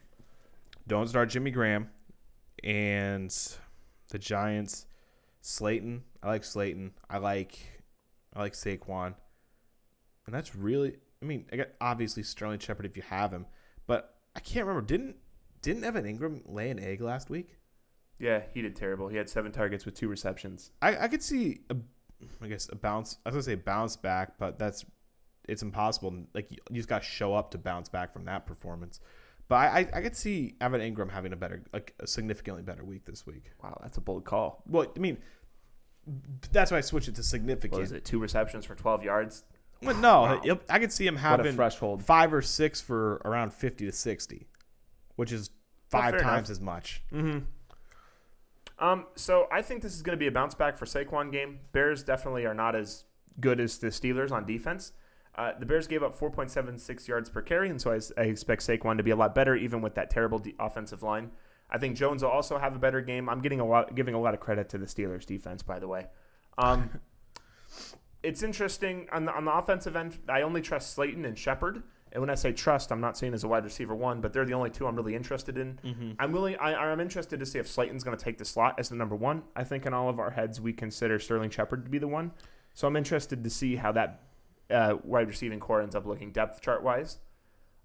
Don't start Jimmy Graham. And the Giants, Slayton. I like Slayton. I like I like Saquon. And that's really I mean, I got obviously Sterling Shepard if you have him, but I can't remember. Didn't didn't Evan Engram lay an egg last week? Yeah, he did terrible. He had seven targets with two receptions. I, I could see a I guess a bounce I was gonna say bounce back, but that's it's impossible. Like you, you just gotta show up to bounce back from that performance. But I, I, I could see Evan Engram having a better like a significantly better week this week. Wow, that's a bold call. Well, I mean, that's why I switched it to significant. is it? Two receptions for 12 yards? Well, no, Wow. I could see him What having threshold. five or six for around fifty to sixty, which is five times enough. as much. Mm-hmm. Um, so I think this is going to be a bounce back for Saquon game. Bears definitely are not as good as the Steelers on defense. Uh, the Bears gave up 4.76 yards per carry, and so I, I expect Saquon to be a lot better, even with that terrible de- offensive line. I think Jones will also have a better game. I'm getting a lot, giving a lot of credit to the Steelers defense, by the way. Um, it's interesting on the on the offensive end. I only trust Slayton and Shepard, and when I say trust, I'm not saying as a wide receiver one, but they're the only two I'm really interested in. Mm-hmm. I'm willing. I, I'm interested to see if Slayton's going to take the slot as the number one. I think in all of our heads we consider Sterling Shepard to be the one. So I'm interested to see how that uh, wide receiving core ends up looking depth chart wise.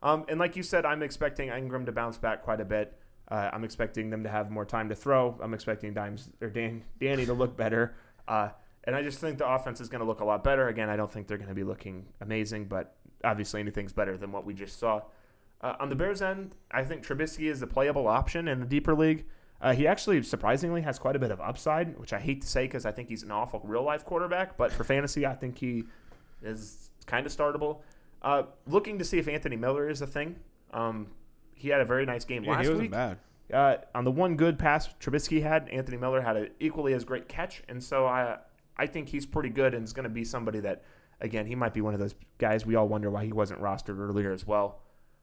Um, and like you said, I'm expecting Engram to bounce back quite a bit. Uh, I'm expecting them to have more time to throw. I'm expecting Dimes or Dan, Danny to look better. Uh, and I just think the offense is going to look a lot better. Again, I don't think they're going to be looking amazing, but obviously anything's better than what we just saw. Uh, on the Bears end, I think Trubisky is the playable option in the deeper league. Uh, he actually surprisingly has quite a bit of upside, which I hate to say because I think he's an awful real life quarterback. But for fantasy, I think he is kind of startable. Uh, looking to see if Anthony Miller is a thing. Um, he had a very nice game Yeah, last he wasn't week. bad. Uh, on the one good pass Trubisky had, Anthony Miller had an equally as great catch, and so I I think he's pretty good and is going to be somebody that again he might be one of those guys we all wonder why he wasn't rostered earlier as well.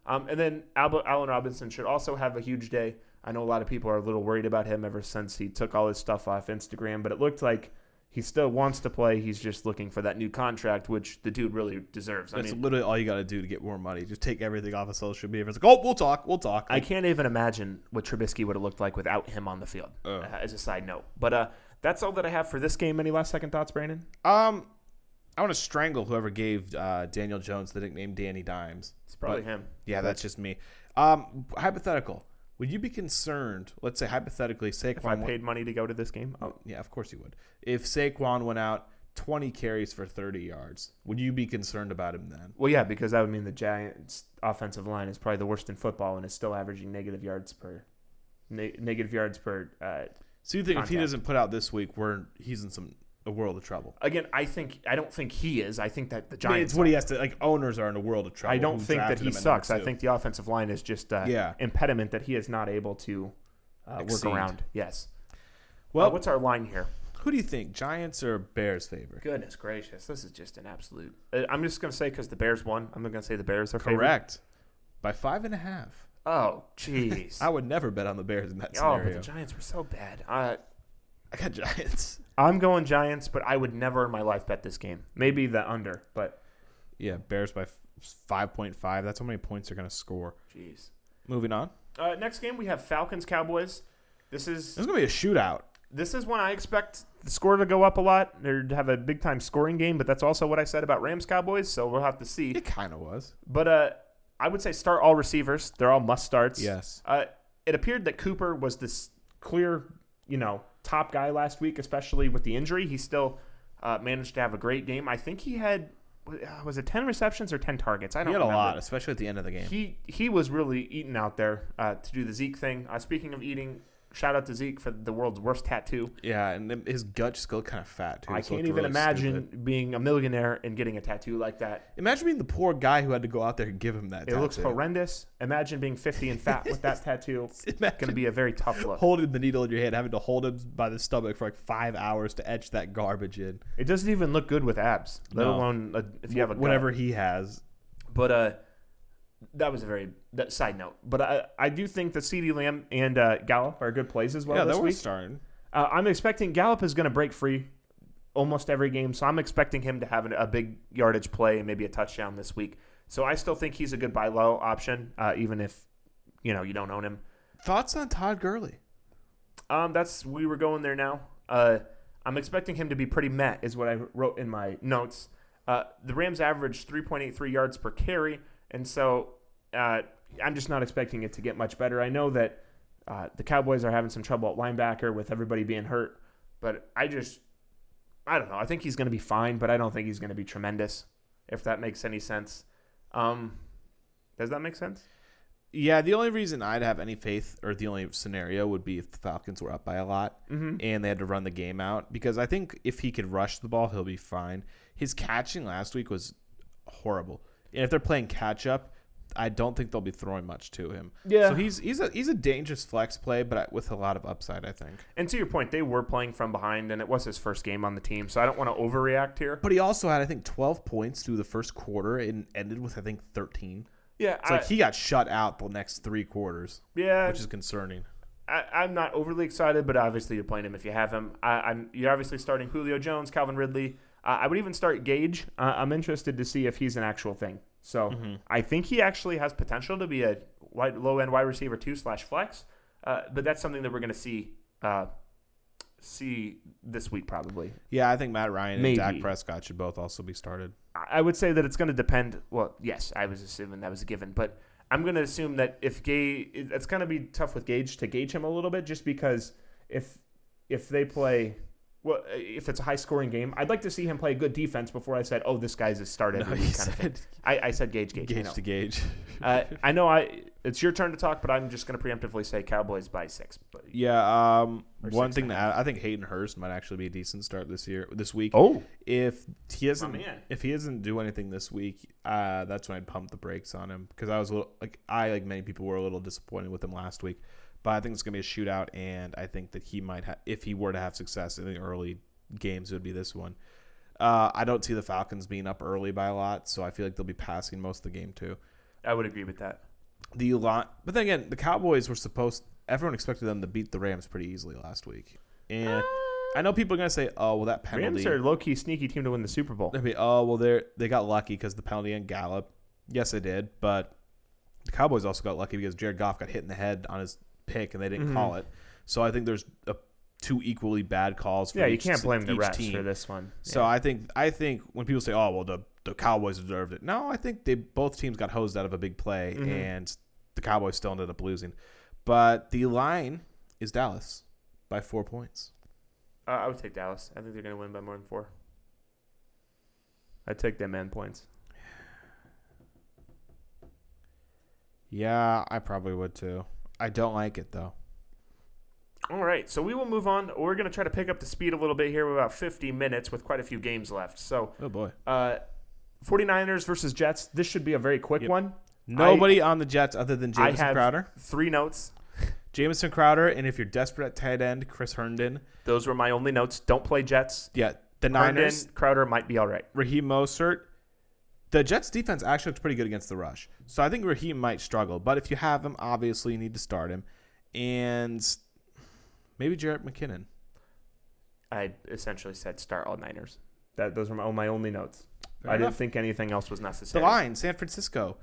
Um, and then Albert, Allen Robinson should also have a huge day. I know a lot of people are a little worried about him ever since he took all his stuff off Instagram, but it looked like he still wants to play. He's just looking for that new contract, which the dude really deserves. I That's mean, literally all you got to do to get more money. Just take everything off of social media. It's like, oh, we'll talk, we'll talk. I can't even imagine what Trubisky would have looked like without him on the field. Oh. uh, as a side note, but uh, that's all that I have for this game. Any last second thoughts, Brandon? um, I want to strangle whoever gave uh, Daniel Jones the nickname Danny Dimes. It's probably But- him. Yeah, that's just me. Um, hypothetical. Would you be concerned? Let's say hypothetically, Saquon. If I went- paid money to go to this game, Oh, yeah, of course you would. If Saquon went out 20 carries for 30 yards, would you be concerned about him then? well, yeah, because that would mean the Giants' offensive line is probably the worst in football and is still averaging negative yards per ne- negative yards per. Uh, So you think if he doesn't put out this week, we're he's in some a world of trouble? again, I think I don't think he is. I think that the I mean, Giants. it's what he has to like. Owners are in a world of trouble. I don't think that he sucks. I think the offensive line is just uh, Yeah. impediment that he is not able to uh, work around. Yes. Well, Well, what's our line here? who do you think, Giants or Bears favorite? Goodness gracious, this is just an absolute. uh, I'm just gonna say because the Bears won. I'm gonna say the Bears are. Correct. by five and a half. Oh, jeez. I would never bet on the Bears in that oh, but the Giants were so bad. Uh, I got Giants. I'm going Giants, but I would never in my life bet this game. Maybe the under, but Yeah, Bears by five point five. That's how many points they're gonna score. jeez. Moving on. Uh, next game we have Falcons Cowboys. This is This is gonna be a shootout. this is when I expect the score to go up a lot or to have a big time scoring game, but that's also what I said about Rams Cowboys, so we'll have to see. It kind of was. But uh, I would say start all receivers. They're all must starts. Yes. Uh, it appeared that Cooper was this clear, you know, top guy last week, especially with the injury. He still uh, managed to have a great game. I think he had uh, was it ten receptions or ten targets? I don't. had a lot, especially at the end of the game. He he was really eating out there uh, to do the Zeke thing. Uh, speaking of eating, shout out to Zeke for the world's worst tattoo. yeah, and his gut just looked kind of fat too. I can't looked even really imagine stupid. being a millionaire and getting a tattoo like that. Imagine being the poor guy who had to go out there and give him that. It looks tattoo. horrendous. Imagine being 50 and fat with that tattoo. Imagine Going to be a very tough look. holding the needle in your hand, having to hold him by the stomach for like five hours to etch that garbage in. It doesn't even look good with abs, let No. alone uh, if you have a gut. whatever he has. But uh, that was a very that side note. But I I do think that CeeDee Lamb and uh, Gallup are good plays as well yeah, this week. starting. Uh, I'm expecting Gallup is going to break free almost every game, so I'm expecting him to have an, a big yardage play and maybe a touchdown this week. So I still think he's a good buy low option, uh, even if you know you don't own him. Thoughts on Todd Gurley? Um, that's we were going there now. Uh, I'm expecting him to be pretty met, is what I wrote in my notes. Uh, the Rams average 3.83 yards per carry, and so uh, I'm just not expecting it to get much better. I know that uh, the Cowboys are having some trouble at linebacker with everybody being hurt, but I just I don't know. I think he's going to be fine, but I don't think he's going to be tremendous. If that makes any sense. Um, does that make sense? Yeah, the only reason I'd have any faith, or the only scenario, would be if the Falcons were up by a lot Mm-hmm. and they had to run the game out. Because I think if he could rush the ball, he'll be fine. His catching last week was horrible, and if they're playing catch up, I don't think they'll be throwing much to him. Yeah. So he's he's a he's a dangerous flex play, but I- with a lot of upside, I think. And to your point, they were playing from behind, and it was his first game on the team, so I don't want to overreact here. But he also had I think 12 points through the first quarter and ended with I think 13. Yeah, It's like he got shut out the next three quarters, yeah, which is concerning. I, I'm not overly excited, but obviously you're playing him if you have him. I, I'm you're obviously starting Julio Jones, Calvin Ridley. Uh, I would even start Gage. Uh, I'm interested to see if he's an actual thing. So I think he actually has potential to be a wide, low end wide receiver two slash flex. Uh, but that's something that we're going to see uh, see this week probably. Yeah, I think Matt Ryan Maybe. and Dak Prescott should both also be started. I would say that it's going to depend. Well, yes, I was assuming that was a given, but I'm going to assume that if Gage, it's going to be tough with Gage to gauge him a little bit, just because if if they play, well, if it's a high scoring game, I'd like to see him play good defense before I said, oh, this guy's a start every No, week he kind of thing. I, I said Gage, Gage, gauge to gauge. Uh, I know. I it's your turn to talk, but I'm just going to preemptively say Cowboys by six. But Yeah, um, one six thing that I think Hayden Hurst might actually be a decent start this year, this week. oh, If he doesn't, man. if he doesn't do anything this week, uh, that's when I'd pump the brakes on him because I was a little, like I like many people were a little disappointed with him last week, but I think it's gonna be a shootout, and I think that he might have, if he were to have success in the early games, it would be this one. Uh, I don't see the Falcons being up early by a lot, so I feel like they'll be passing most of the game too. I would agree with that. The lot, but then again, the Cowboys were supposed. Everyone expected them to beat the Rams pretty easily last week, and I know people are gonna say, "Oh, well, that penalty." Rams are a low key sneaky team to win the Super Bowl. They'll be, oh well, they they got lucky because the penalty on Gallup. Yes, they did, but the Cowboys also got lucky because Jared Goff got hit in the head on his pick and they didn't Mhm. call it. So I think there's a, two equally bad calls. For Yeah, you each, can't blame the each refs team. for this one. So I think I think when people say, "Oh, well, the the Cowboys deserved it," no, I think they both teams got hosed out of a big play, Mhm. and the Cowboys still ended up losing. But the line is Dallas by four points. Uh, I would take Dallas. I think they're going to win by more than four. I'd take them man points. Yeah, I probably would too. I don't like it though. All right, so we will move on. We're going to try to pick up the speed a little bit here. We're about 50 minutes with quite a few games left. So, Oh boy. uh, 49ers versus Jets. This should be a very quick Yep. one. Nobody on the Jets other than I Jameson have Crowder. three notes. Jameson Crowder, and if you're desperate at tight end, Chris Herndon. Those were my only notes. Don't play Jets. Yeah, the Herndon, Niners, Crowder might be all right. Raheem Mostert, the Jets defense actually looks pretty good against the rush. So I think Raheem might struggle. But if you have him, obviously you need to start him. And maybe Jerick McKinnon. I essentially said start all Niners. That those are my, oh, my only notes. Fair I didn't think anything else was necessary. The line, San Francisco,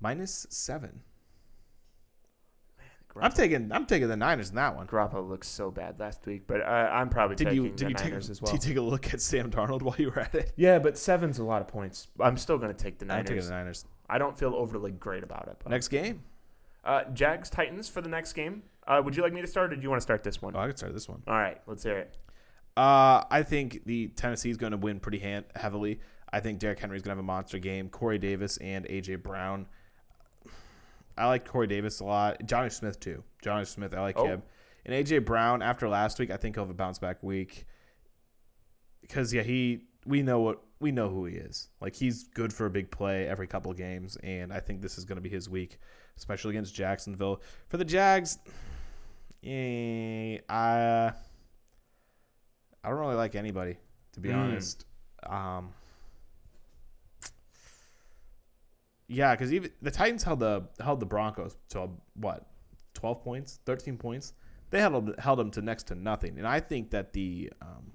minus seven. I'm taking I'm taking the Niners in that one. Garoppolo looks so bad last week, but uh, I'm probably Did taking you did the you take Niners as well. did you take a look at Sam Darnold while you were at it? yeah, but seven's a lot of points. I'm still going to take the Niners. I'm taking the Niners. I don't feel overly great about it. But. Next game. Uh, Jags Titans for the next game. Uh, would you like me to start, or do you want to start this one? Oh, I could start this one. All right, let's hear it. Uh, I think the Tennessee is going to win pretty hand- heavily. I think Derrick Henry is going to have a monster game. Corey Davis and AJ Brown. I like Corey Davis a lot. Jonnu Smith too. Jonnu Smith, I like Oh. him. And AJ Brown after last week, I think he'll have a bounce back week. Because yeah, he we know what we know who he is. Like he's good for a big play every couple of games, and I think this is going to be his week, especially against Jacksonville. For the Jags, eh, I I don't really like anybody to be Mm. honest. Um, yeah, because even the Titans held the held the Broncos to what twelve points, thirteen points. They held them, held them to next to nothing, and I think that the um,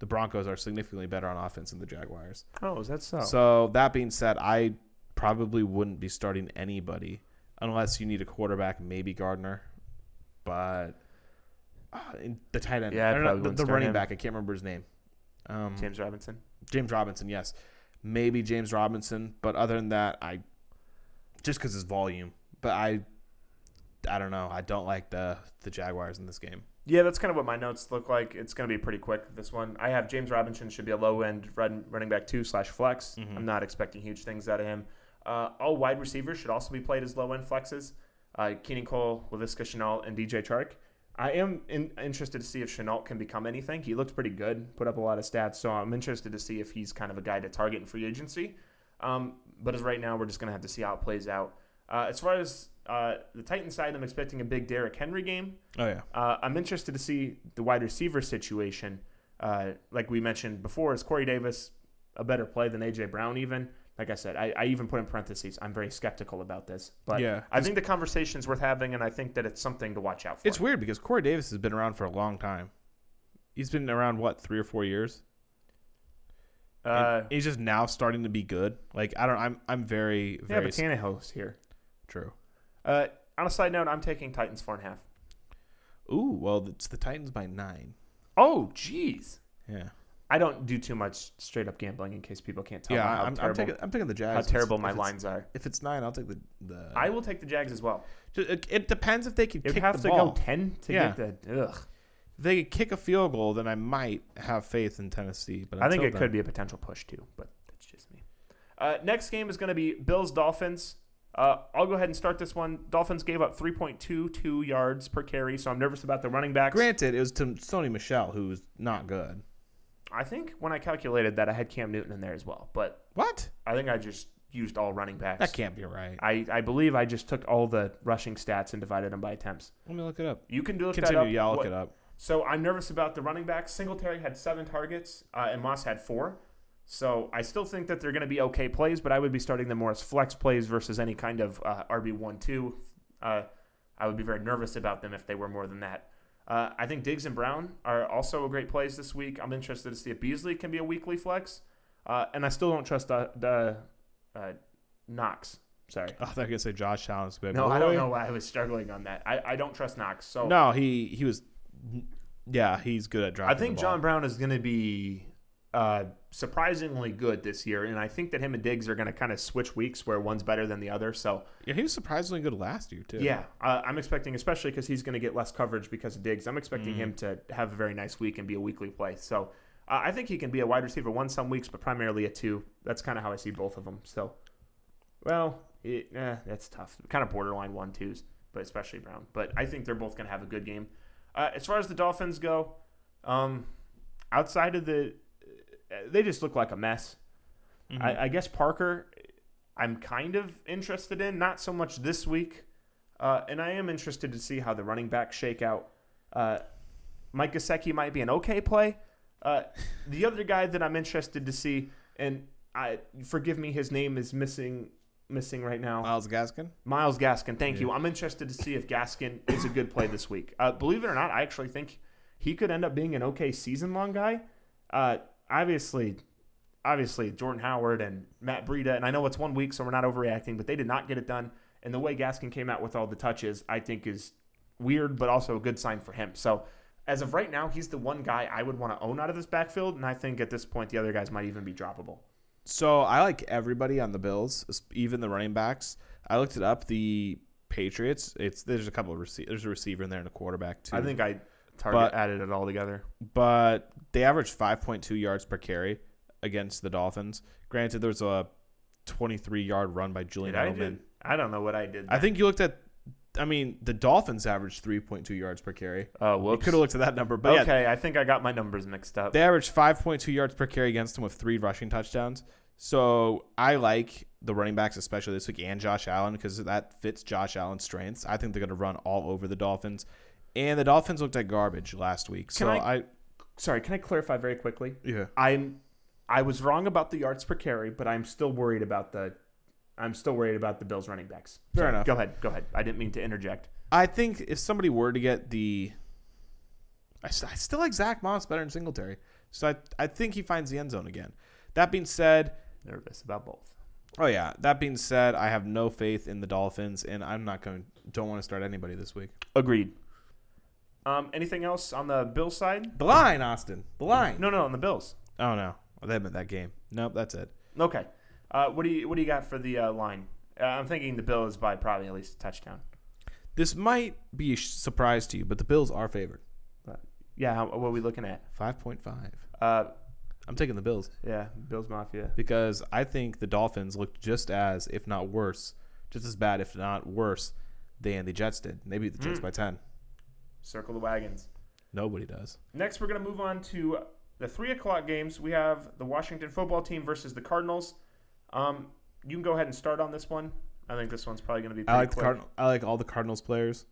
the Broncos are significantly better on offense than the Jaguars. Oh, is that so? So that being said, I probably wouldn't be starting anybody unless you need a quarterback, maybe Gardner, but uh, in the tight end, Yeah, I I don't know, the, the running him. back. I can't remember his name. Um, James Robinson. James Robinson, yes, maybe James Robinson, but other than that, I just because his volume. But I, I don't know. I don't like the the Jaguars in this game. Yeah, that's kind of what my notes look like. It's going to be pretty quick. This one, I have James Robinson should be a low end run, running back two slash flex. Mhm. I'm not expecting huge things out of him. Uh, all wide receivers should also be played as low end flexes. Uh, Keelan Cole, Laviska Shenault, and DJ Chark. I am in, interested to see if Shenault can become anything. He looked pretty good, put up a lot of stats, so I'm interested to see if he's kind of a guy to target in free agency. Um, but as right now, we're just going to have to see how it plays out. Uh, as far as uh, the Titans side, I'm expecting a big Derrick Henry game. Oh yeah, Uh, I'm interested to see the wide receiver situation. Uh, like we mentioned before, is Corey Davis a better play than AJ Brown? Even like I said, I, I even put in parentheses. I'm very skeptical about this, but Yeah, I think the conversation's worth having, and I think that it's something to watch out for. it's weird because Corey Davis has been around for a long time. He's been around what three or four years. And uh, he's just now starting to be good. Like I don't. I'm. I'm very. yeah, but Tannehill's here. true. Uh, on a side note, I'm taking Titans four and a half. Ooh. Well, it's the Titans by nine. Oh, jeez. Yeah. I don't do too much straight up gambling in case people can't tell yeah. how, I'm, I'm taking. I'm taking the Jags. how terrible my lines are. If it's nine, I'll take the. the I will take the Jags as well. It, it depends if they can kick have the to ball. go ten to Yeah. get the. Ugh. If they could kick a field goal, then I might have faith in Tennessee. But I think it then- could be a potential push too, but that's just me. Uh, next game is going to be Bills Dolphins. Uh, I'll go ahead and start this one. Dolphins gave up 3.22 yards per carry, so I'm nervous about the running backs. Granted, it was to Sony Michel, who's not good. I think when I calculated that, I had Cam Newton in there as well, but What? I think I just used all running backs. That can't be right. I, I believe I just took all the rushing stats and divided them by attempts. Let me look it up. You can do look Continue. that up. Yeah, I'll look What- it up. So I'm nervous about the running backs. Singletary had seven targets, uh, and Moss had four. So I still think that they're going to be okay plays, but I would be starting them more as flex plays versus any kind of uh, RB one two. Uh, I would be very nervous about them if they were more than that. Uh, I think Diggs and Brown are also great plays this week. I'm interested to see if Beasley can be a weekly flex, uh, and I still don't trust the, the uh, Knox. Sorry, Oh, they're gonna say Josh Allen's good. no, I don't know why I was struggling on that. I, I don't trust Knox. So No, he he was. Yeah, he's good at dropping. I think John. Brown is going to be uh, surprisingly good this year, and I think that him and Diggs are going to kind of switch weeks where one's better than the other. So Yeah, he was surprisingly good last year too. yeah, uh, I'm expecting, especially because he's going to get less coverage because of Diggs. I'm expecting Mm. him to have a very nice week and be a weekly play. So uh, I think he can be a wide receiver one some weeks, but primarily a two. That's kind of how I see both of them. So, well, it, eh, that's tough. Kind of borderline one twos, but especially Brown. But I think they're both going to have a good game. Uh, as far as the Dolphins go, um, outside of the, they just look like a mess. Mhm. I, I guess Parker, I'm kind of interested in, not so much this week. Uh, and I am interested to see how the running backs shake out. Uh, Mike Gesicki might be an okay play. Uh, the other guy that I'm interested to see, and I forgive me, his name is missing missing right now. Myles Gaskin. Myles Gaskin. Thank you. I'm interested to see if Gaskin is a good play this week. Uh, believe it or not, I actually think he could end up being an okay season long guy. Uh, obviously, obviously Jordan Howard and Matt Breida, and I know it's one week, so we're not overreacting, but they did not get it done. And the way Gaskin came out with all the touches, I think is weird, but also a good sign for him. So as of right now, he's the one guy I would want to own out of this backfield, and I think at this point the other guys might even be droppable. So I like everybody on the Bills, even the running backs. I looked it up. The Patriots. It's there's a couple of rece- there's a receiver in there and a quarterback too. I think I target But- added it all together. but they averaged 5.2 yards per carry against the Dolphins. Granted, there was a 23 yard run by Julian Did I, Edelman. did, I don't know what I did. I think you looked at. I mean, the Dolphins averaged 3.2 yards per carry. Oh, You whoops. could have looked at that number, but yeah, okay, I think I got my numbers mixed up. They averaged 5.2 yards per carry against him with three rushing touchdowns. So I like the running backs, especially this week, and Josh Allen because that fits Josh Allen's strengths. I think they're going to run all over the Dolphins. And the Dolphins looked like garbage last week. So Can I, Sorry, can I clarify very quickly? yeah. I'm I was wrong about the yards per carry, but I'm still worried about the I'm still worried about the Bills running backs. Fair enough. Go ahead. Go ahead. I didn't mean to interject. I think if somebody were to get the, I, st- I still like Zach Moss better than Singletary. So I, I think he finds the end zone again. That being said, Nervous about both. oh yeah. That being said, I have no faith in the Dolphins, and I'm not going. Don't want to start anybody this week. Agreed. Um, anything else on the Bills side? The line, Austin. The line. No, no, on the Bills. Oh no, they meant that game. Nope, that's it. Okay. Uh, what do you what do you got for the uh, line? Uh, I'm thinking the Bills by probably at least a touchdown. This might be a sh- surprise to you, but the Bills are favored. Yeah, how, what are we looking at? Five point five. Uh, I'm taking the Bills yeah, Bills Mafia. because I think the Dolphins looked just as, if not worse, just as bad, if not worse, than the Jets did. They beat the Jets Mm. by ten. Circle the wagons. Nobody does. Next, we're going to move on to the three o'clock games. We have the Washington football team versus the Cardinals. Um, you can go ahead and start on this one. I think this one's probably going to be. I Pretty like the quick. Cardinal. I like all the Cardinals players,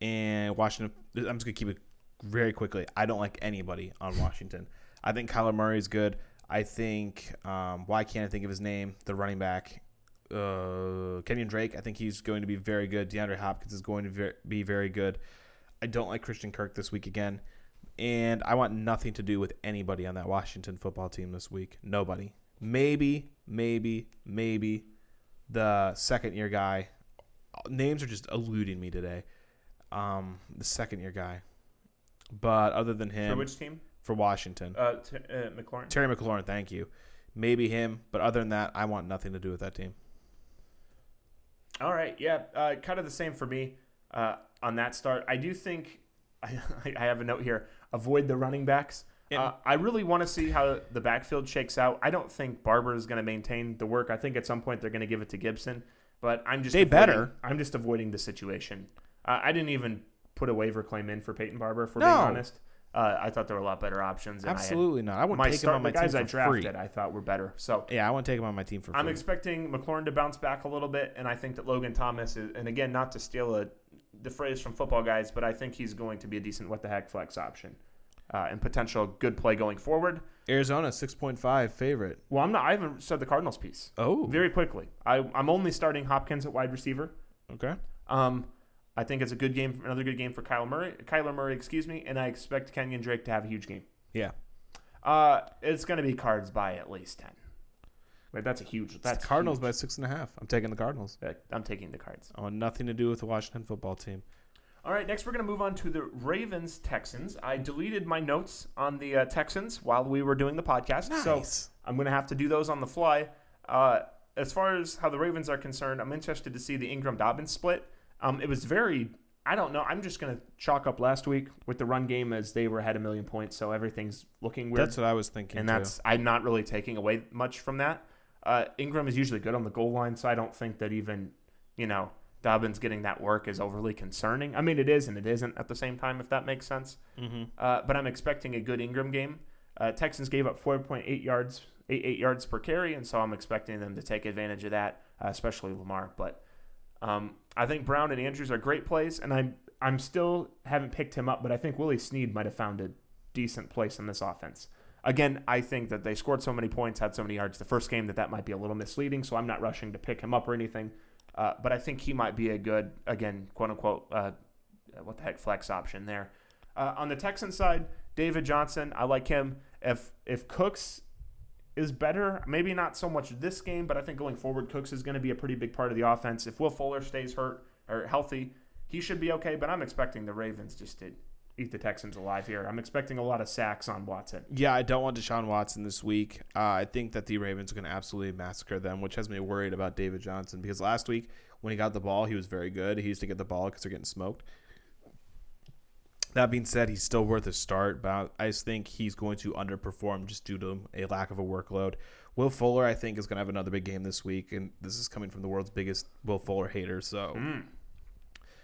and Washington. I'm just gonna keep it very quickly. I don't like anybody on Washington. I think Kyler Murray is good. I think um, why can't I think of his name? The running back, uh, Kenyon Drake. I think he's going to be very good. DeAndre Hopkins is going to be very good. I don't like Christian Kirk this week again, and I want nothing to do with anybody on that Washington football team this week. Nobody. Maybe, maybe, maybe the second year guy. Names are just eluding me today. Um, the second year guy, but other than him, For which team? for Washington, Uh, t- uh, McLaurin. Terry McLaurin, thank you. Maybe him, but other than that, I want nothing to do with that team. All right, yeah, uh, kind of the same for me uh, on that start. I do think I, I have a note here: avoid the running backs. Uh, I really want to see how the backfield shakes out. I don't think Barber is going to maintain the work. I think at some point they're going to give it to Gibson, but I'm just They avoiding- better. I'm just avoiding the situation. Uh, I didn't even put a waiver claim in for Peyton Barber. If we're No. being honest, uh, I thought there were a lot better options. And Absolutely not. I I wouldn't take him on my the guys team I drafted, free. I thought were better. So Yeah, I want to take him on my team for free. I'm expecting McLaurin to bounce back a little bit, and I think that Logan Thomas is, and again, not to steal a, the phrase from football guys, but I think he's going to be a decent what the heck flex option uh, and potential good play going forward. Arizona six point five favorite. Well, I'm not. I haven't said the Cardinals piece Oh, very quickly. I, I'm only starting Hopkins at wide receiver. okay. Um, I think it's a good game, another good game for Kyle Murray, Kyler Murray, excuse me, and I expect Kenyon Drake to have a huge game. Yeah, Uh, it's going to be Cards by at least ten. That's a huge. that's That's Cardinals huge. by six and a half. I'm taking the Cardinals. I'm taking the Cards. I want nothing to do with the Washington football team. All right, next we're going to move on to the Ravens Texans. I deleted my notes on the uh, Texans while we were doing the podcast, so I'm going to have to do those on the fly. Uh, as far as how the Ravens are concerned, I'm interested to see the Ingram Dobbins split. Um, it was very, I don't know. I'm just going to chalk up last week with the run game as they were ahead a million points, so everything's looking weird. That's what I was thinking. and too. that's I'm not really taking away much from that. Uh, Ingram is usually good on the goal line, so I don't think that even you know Dobbins getting that work is overly concerning. I mean, it is and it isn't at the same time, if that makes sense. mm-hmm. Uh, but I'm expecting a good Ingram game. Uh, Texans gave up 4.8 yards, eight, eight yards per carry, and so I'm expecting them to take advantage of that, uh, especially Lamar. But um, I think Brown and Andrews are great plays, and I'm I'm still haven't picked him up, but I think Willie Snead might have found a decent place in this offense. Again, I think that they scored so many points, had so many yards the first game that that might be a little misleading. So I'm not rushing to pick him up or anything. Uh, but I think he might be a good, again, quote unquote, uh, what the heck, flex option there. Uh, on the Texan side, David Johnson, I like him. If if Cooks is better, maybe not so much this game, but I think going forward, Cooks is going to be a pretty big part of the offense. If Will Fuller stays hurt or healthy, he should be okay. But I'm expecting the Ravens just to eat the Texans alive here. I'm expecting a lot of sacks on Watson. Yeah, I don't want Deshaun Watson this week. Uh, I think that the Ravens are going to absolutely massacre them, which has me worried about David Johnson because last week when he got the ball, he was very good. He used to get the ball because they're getting smoked. That being said, he's still worth a start, but I just think he's going to underperform just due to a lack of a workload. Will Fuller, I think, is going to have another big game this week, and this is coming from the world's biggest Will Fuller hater. So,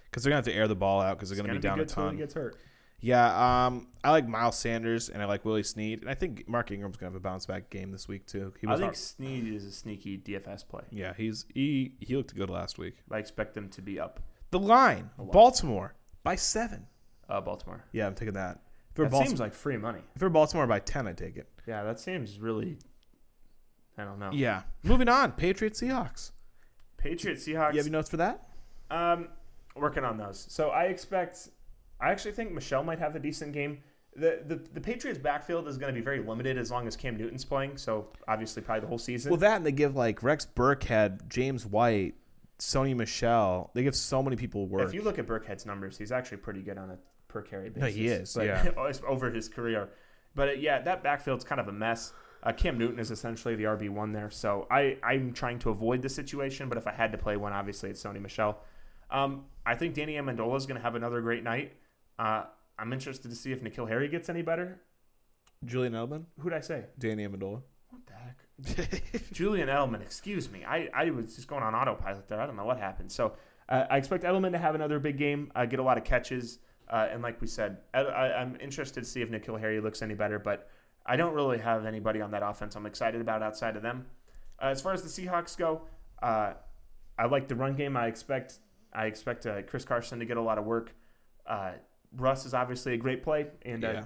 because they're going to have to air the ball out because they're going to be down a ton. He gets hurt. Yeah, um, I like Miles Sanders and I like Willie Snead, and I think Mark Ingram's gonna have a bounce back game this week too. He I think hard. Snead is a sneaky DFS play. Yeah, he's he he looked good last week. I expect them to be up. The line, Baltimore by seven. Uh, Baltimore. Yeah, I'm taking that. If that Baltimore, seems like free money. If Baltimore by ten, I take it. Yeah, that seems really. I don't know. Yeah. Moving on, Patriots Seahawks. Patriots Seahawks. You have any notes for that? Um, working on those. So I expect I actually think Michel might have a decent game. The, the, the Patriots backfield is going to be very limited as long as Cam Newton's playing. So obviously, probably the whole season. Well, that and they give like Rex Burkhead, James White, Sony Michel. They give so many people work. If you look at Burkhead's numbers, he's actually pretty good on a per carry basis. No, he is. Yeah, over his career. But uh, yeah, that backfield's kind of a mess. Uh, Cam Newton is essentially the RB one there, so I I'm trying to avoid the situation. But if I had to play one, obviously it's Sony Michel. Um, I think Danny Amendola is going to have another great night. Uh, I'm interested to see if N'Keal Harry gets any better. Julian Edelman? Who'd I say? Danny Amendola. What the heck? Julian Edelman, excuse me. I, I was just going on autopilot there. I don't know what happened. So uh, I expect Edelman to have another big game, uh, get a lot of catches. Uh, and like we said, I, am interested to see if N'Keal Harry looks any better, but I don't really have anybody on that offense I'm excited about outside of them. Uh, as far as the Seahawks go, uh, I like the run game. I expect I expect uh, Chris Carson to get a lot of work. Russ is obviously a great play, and uh, yeah. uh,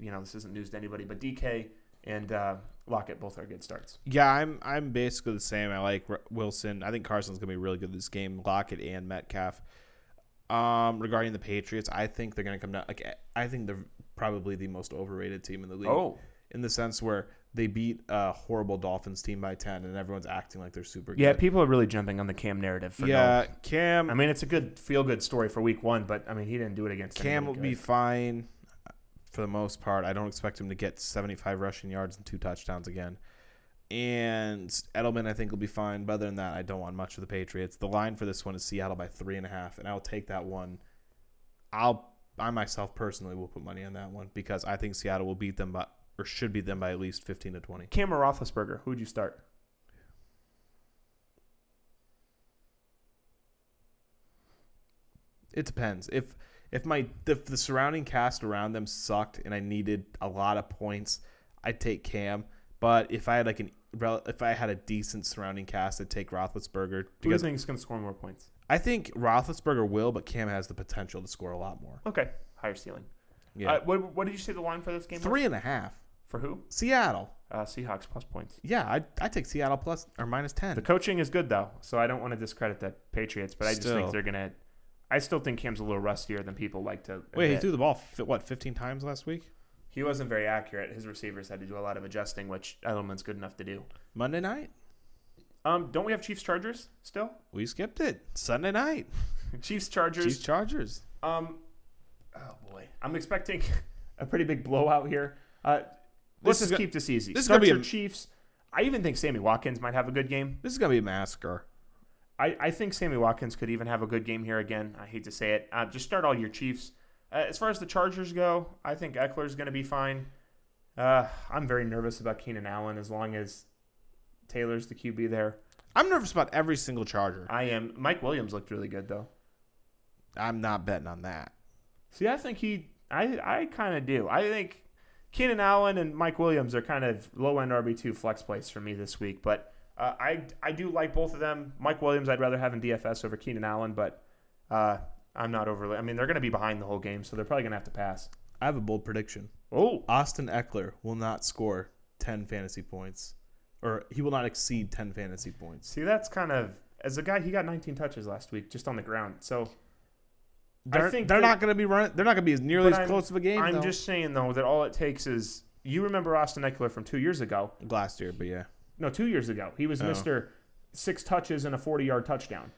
you know this isn't news to anybody, but DK and uh, Lockett both are good starts. Yeah, I'm I'm basically the same. I like Wilson. I think Carson's gonna be really good this game. Lockett and Metcalf. Um, regarding the Patriots, I think they're gonna come down. Like I think they're probably the most overrated team in the league. Oh, in the sense where they beat a horrible Dolphins team by 10 and everyone's acting like they're super good. Yeah, people are really jumping on the Cam narrative. for yeah, no, Cam. I mean, it's a good feel good story for week one, but I mean, he didn't do it against Cam will good. be fine uh, for the most part. I don't expect him to get 75 rushing yards and two touchdowns again. And Edelman, I think, will be fine. But other than that, I don't want much of the Patriots. The line for this one is Seattle by three and a half, and I'll take that one. I'll I myself personally will put money on that one because I think Seattle will beat them by or should be them by at least 15 to 20. Cam or Roethlisberger, who would you start? It depends. If if my if the surrounding cast around them sucked and I needed a lot of points, I'd take Cam. But if I had like an if I had a decent surrounding cast, I'd take Roethlisberger. Because Who do you think is going to score more points? I think Roethlisberger will, but Cam has the potential to score a lot more. Okay, higher ceiling. Yeah. Uh, what, what did you say the line for this game? Three was? and a half. For who? Seattle. Uh, Seahawks plus points. Yeah, I I take Seattle plus or minus ten. The coaching is good though, so I don't want to discredit the Patriots, but I just think they're gonna. I still think Cam's a little rustier than people like to. Admit. Wait, he threw the ball what fifteen times last week? He wasn't very accurate. His receivers had to do a lot of adjusting, which Edelman's good enough to do. Monday night. Um, don't we have Chiefs Chargers still? We skipped it. Sunday night. Chiefs Chargers. Chiefs Chargers. Um, oh boy, I'm expecting a pretty big blowout here. Uh, Let's just keep this easy. This Start is gonna be a, Chiefs. I even think Sammy Watkins might have a good game. This is gonna be a massacre. I, I think Sammy Watkins could even have a good game here again. I hate to say it. Uh, just start all your Chiefs. Uh, as far as the Chargers go, I think Ekeler's going to be fine. Uh, I'm very nervous about Keenan Allen as long as Taylor's the QB there. I'm nervous about every single Charger. I am. Mike Williams looked really good though. I'm not betting on that. See, I think he. I I kind of do. I think Keenan Allen and Mike Williams are kind of low end RB two flex plays for me this week, but uh, I I do like both of them. Mike Williams, I'd rather have in DFS over Keenan Allen, but uh, I'm not overly. I mean, they're going to be behind the whole game, so they're probably going to have to pass. I have a bold prediction. Oh, Austin Ekeler will not score 10 fantasy points, or he will not exceed 10 fantasy points. see, that's kind of as a guy. He got 19 touches last week just on the ground. So They're, think they're that- not going to be running. They're not going to be as nearly as I'm- close of a game. I'm though. just saying though that all it takes is you remember Austin Ekeler from two years ago. last year, but yeah, No, two years ago. He was Oh. Mister Six touches and a 40 yard touchdown.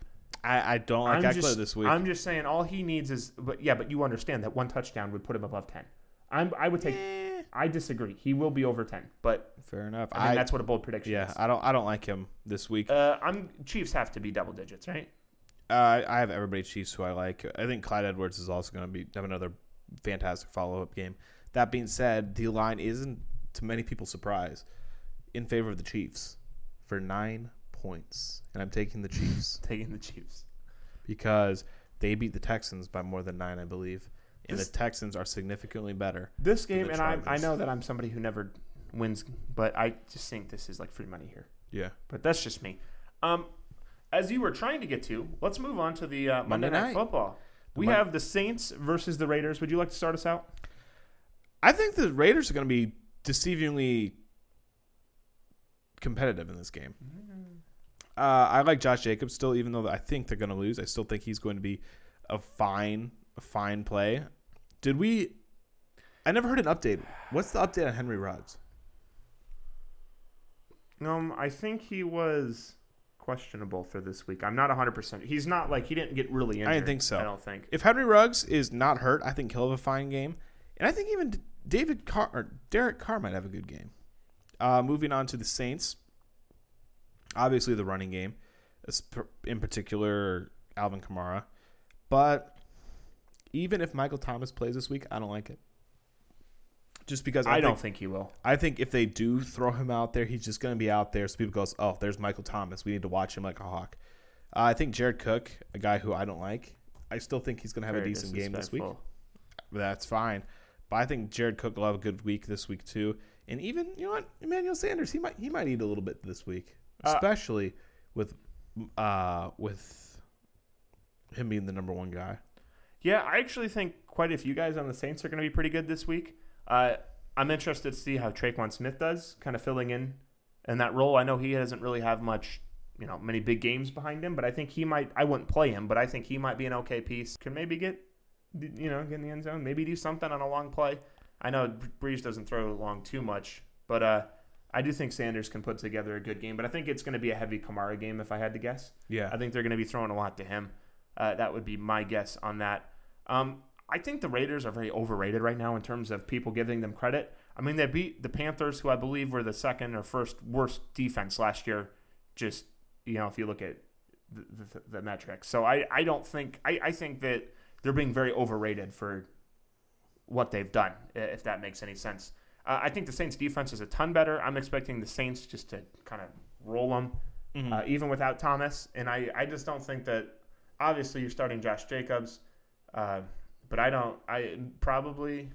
I, I don't like I'm Ekeler just, this week. I'm just saying all he needs is, but yeah, but you understand that one touchdown would put him above 10. I'm, I would take. Eh, I disagree. He will be over 10, but fair enough. I mean that's what a bold prediction yeah. is. I don't I don't like him this week. Uh, I'm Chiefs have to be double digits, right? Uh, I have everybody Chiefs who I like. I think Clyde Edwards is also going to be have another fantastic follow up game. That being said, the line isn't to many people's surprise in favor of the Chiefs for nine points, and I'm taking the Chiefs Taking the Chiefs. because they beat the Texans by more than nine, I believe, and This- the Texans are significantly better. This game, and I, I know that I'm somebody who never wins, but I just think this is like free money here. Yeah, But that's just me. Um, as you were trying to get to, let's move on to the uh, Monday, Monday Night night. Football. We have the Saints versus the Raiders. Would you like to start us out? I think the Raiders are going to be deceivingly competitive in this game. Uh, I like Josh Jacobs still, even though I think they're going to lose. I still think he's going to be a fine, a fine play. Did we? I never heard an update. What's the update on Henry Ruggs? Um, I think he was questionable for this week. I'm not 100%. He's not like he didn't get really injured. I didn't think so. I don't think. If Henry Ruggs is not hurt, I think he'll have a fine game, and I think even David Carr or Derek Carr might have a good game. Uh, moving on to the Saints, obviously the running game, in particular Alvin Kamara, but even if Michael Thomas plays this week, I don't like it. Just because I, I don't think he will. I think if they do throw him out there, he's just going to be out there. So people goes, oh, there's Michael Thomas. We need to watch him like a hawk. Uh, I think Jared Cook, a guy who I don't like, I still think he's going to have Very a decent game this week. That's fine. But I think Jared Cook will have a good week this week too. And even you know what, Emmanuel Sanders, he might he might eat a little bit this week, Uh, especially with uh with him being the number one guy. Yeah, I actually think quite a few guys on the Saints are going to be pretty good this week. Uh, I'm interested to see how Tre'Quan Smith does, kind of filling in in that role. I know he doesn't really have much, you know, many big games behind him, but I think he might. I wouldn't play him, but I think he might be an okay piece. Can maybe get, you know, get in the end zone, maybe do something on a long play. I know Brees doesn't throw long too much, but uh, I do think Sanders can put together a good game. But I think it's going to be a heavy Kamara game if I had to guess. Yeah, I think they're going to be throwing a lot to him. Uh, that would be my guess on that. Um, I think the Raiders are very overrated right now in terms of people giving them credit. I mean, they beat the Panthers, who I believe were the second or first worst defense last year. Just you know, if you look at the, the, the metrics, so I, I don't think I, I think that they're being very overrated for what they've done, if that makes any sense. Uh, I think the Saints defense is a ton better. I'm expecting the Saints just to kind of roll them Mhm. uh, even without Thomas. And I, I just don't think that. Obviously, you're starting Josh Jacobs, uh, but I don't. I probably.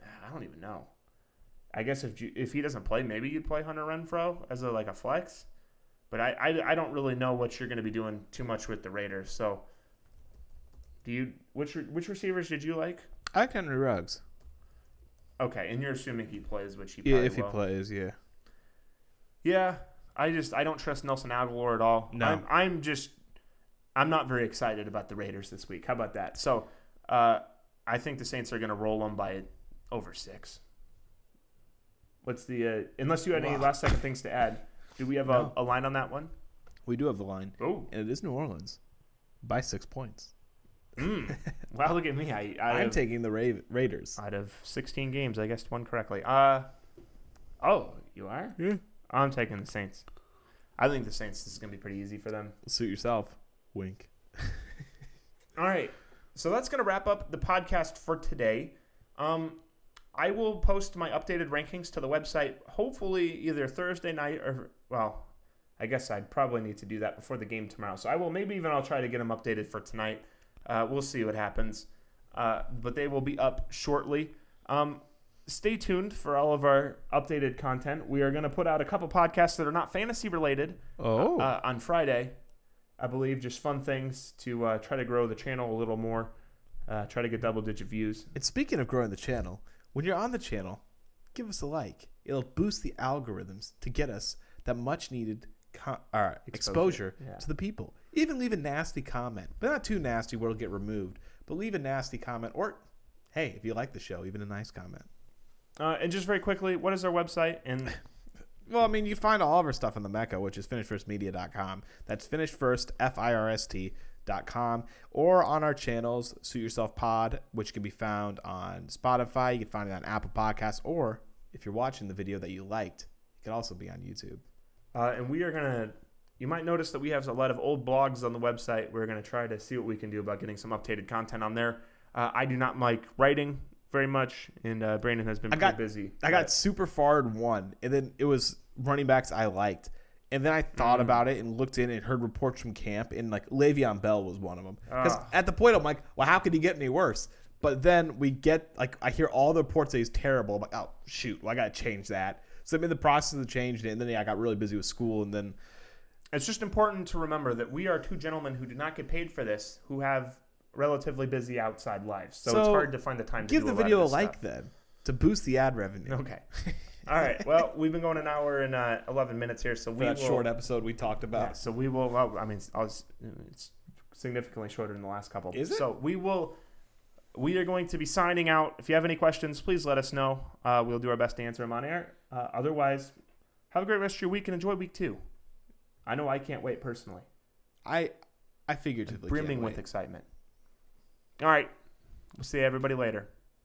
I don't even know. I guess if you, if he doesn't play, maybe you play Hunter Renfrow as a like a flex. But I, I, I don't really know what you're going to be doing too much with the Raiders. So, do you which which receivers did you like? I like Henry Ruggs. Okay, and you're assuming he plays, which he plays. Yeah, if he plays, yeah. Yeah, I just I don't trust Nelson Agholor at all. No. I'm, I'm just I'm not very excited about the Raiders this week. How about that? So uh, I think the Saints are going to roll them by over six. What's the uh, unless you had any last second things to add? Do we have No. a, a line on that one? We do have the line, Oh, and it is New Orleans by six points. mm. wow! Look at me. I, I I'm have, taking the Ra- Raiders. out of 16 games, I guessed one correctly. Uh oh, you are? Yeah. I'm taking the Saints. I think the Saints this is going to be pretty easy for them. Suit yourself. Wink. All right. So that's going to wrap up the podcast for today. Um, I will post my updated rankings to the website hopefully either Thursday night or, well, I guess I'd probably need to do that before the game tomorrow. So I will, maybe even I'll try to get them updated for tonight. Uh, we'll see what happens. Uh, but they will be up shortly. Um, stay tuned for all of our updated content. We are going to put out a couple podcasts that are not fantasy related Oh, uh, on Friday, I believe. Just fun things to uh, try to grow the channel a little more. Uh, try to get double digit views. And speaking of growing the channel, when you're on the channel, give us a like. It'll boost the algorithms to get us that much needed co- uh, exposure, yeah. to the people. Even leave a nasty comment, but not too nasty where it'll get removed. But leave a nasty comment, or hey, if you like the show, even a nice comment. Uh, and just very quickly, what is our website? And Well, I mean, you find all of our stuff on the Mecca, which is finishfirstmedia.com. That's finishfirst, F-I-R-S-T dot com, or on our channels, Suit Yourself Pod, which can be found on Spotify. You can find it on Apple Podcasts, or if you're watching the video that you liked, it could also be on YouTube. uh, and we are gonna. You might notice that we have a lot of old blogs on the website. We're gonna try to see what we can do about getting some updated content on there. Uh, I do not like writing very much, and uh, Brandon has been I pretty got- busy. I got super far in one, and then it was running backs I liked. And then I thought Mm. about it and looked in and heard reports from camp, and like Le'Veon Bell was one of them. Because Ah. at the point I'm like, well, how could he get any worse? But then we get like I hear all the reports that he's terrible. I'm like, oh shoot, well I gotta change that. So I'm in the process of changing it, and then yeah, I got really busy with school, and then It's just important to remember that we are two gentlemen who do not get paid for this, who have relatively busy outside lives. So, it's hard to find the time to give do the a lot of video a like stuff. then to boost the ad revenue. Okay. All right. Well, we've been going an hour and uh, 11 minutes here, so we that will, short episode we talked Yeah, about. so we will. Well, I mean, I was, it's significantly shorter than the last couple. Is it? So we will. We are going to be signing out. If you have any questions, please let us know. Uh, we'll do our best to answer them on air. Uh, otherwise, have a great rest of your week and enjoy week two. I know I can't wait personally. I I figuratively brimming with excitement. All right. We'll see everybody later.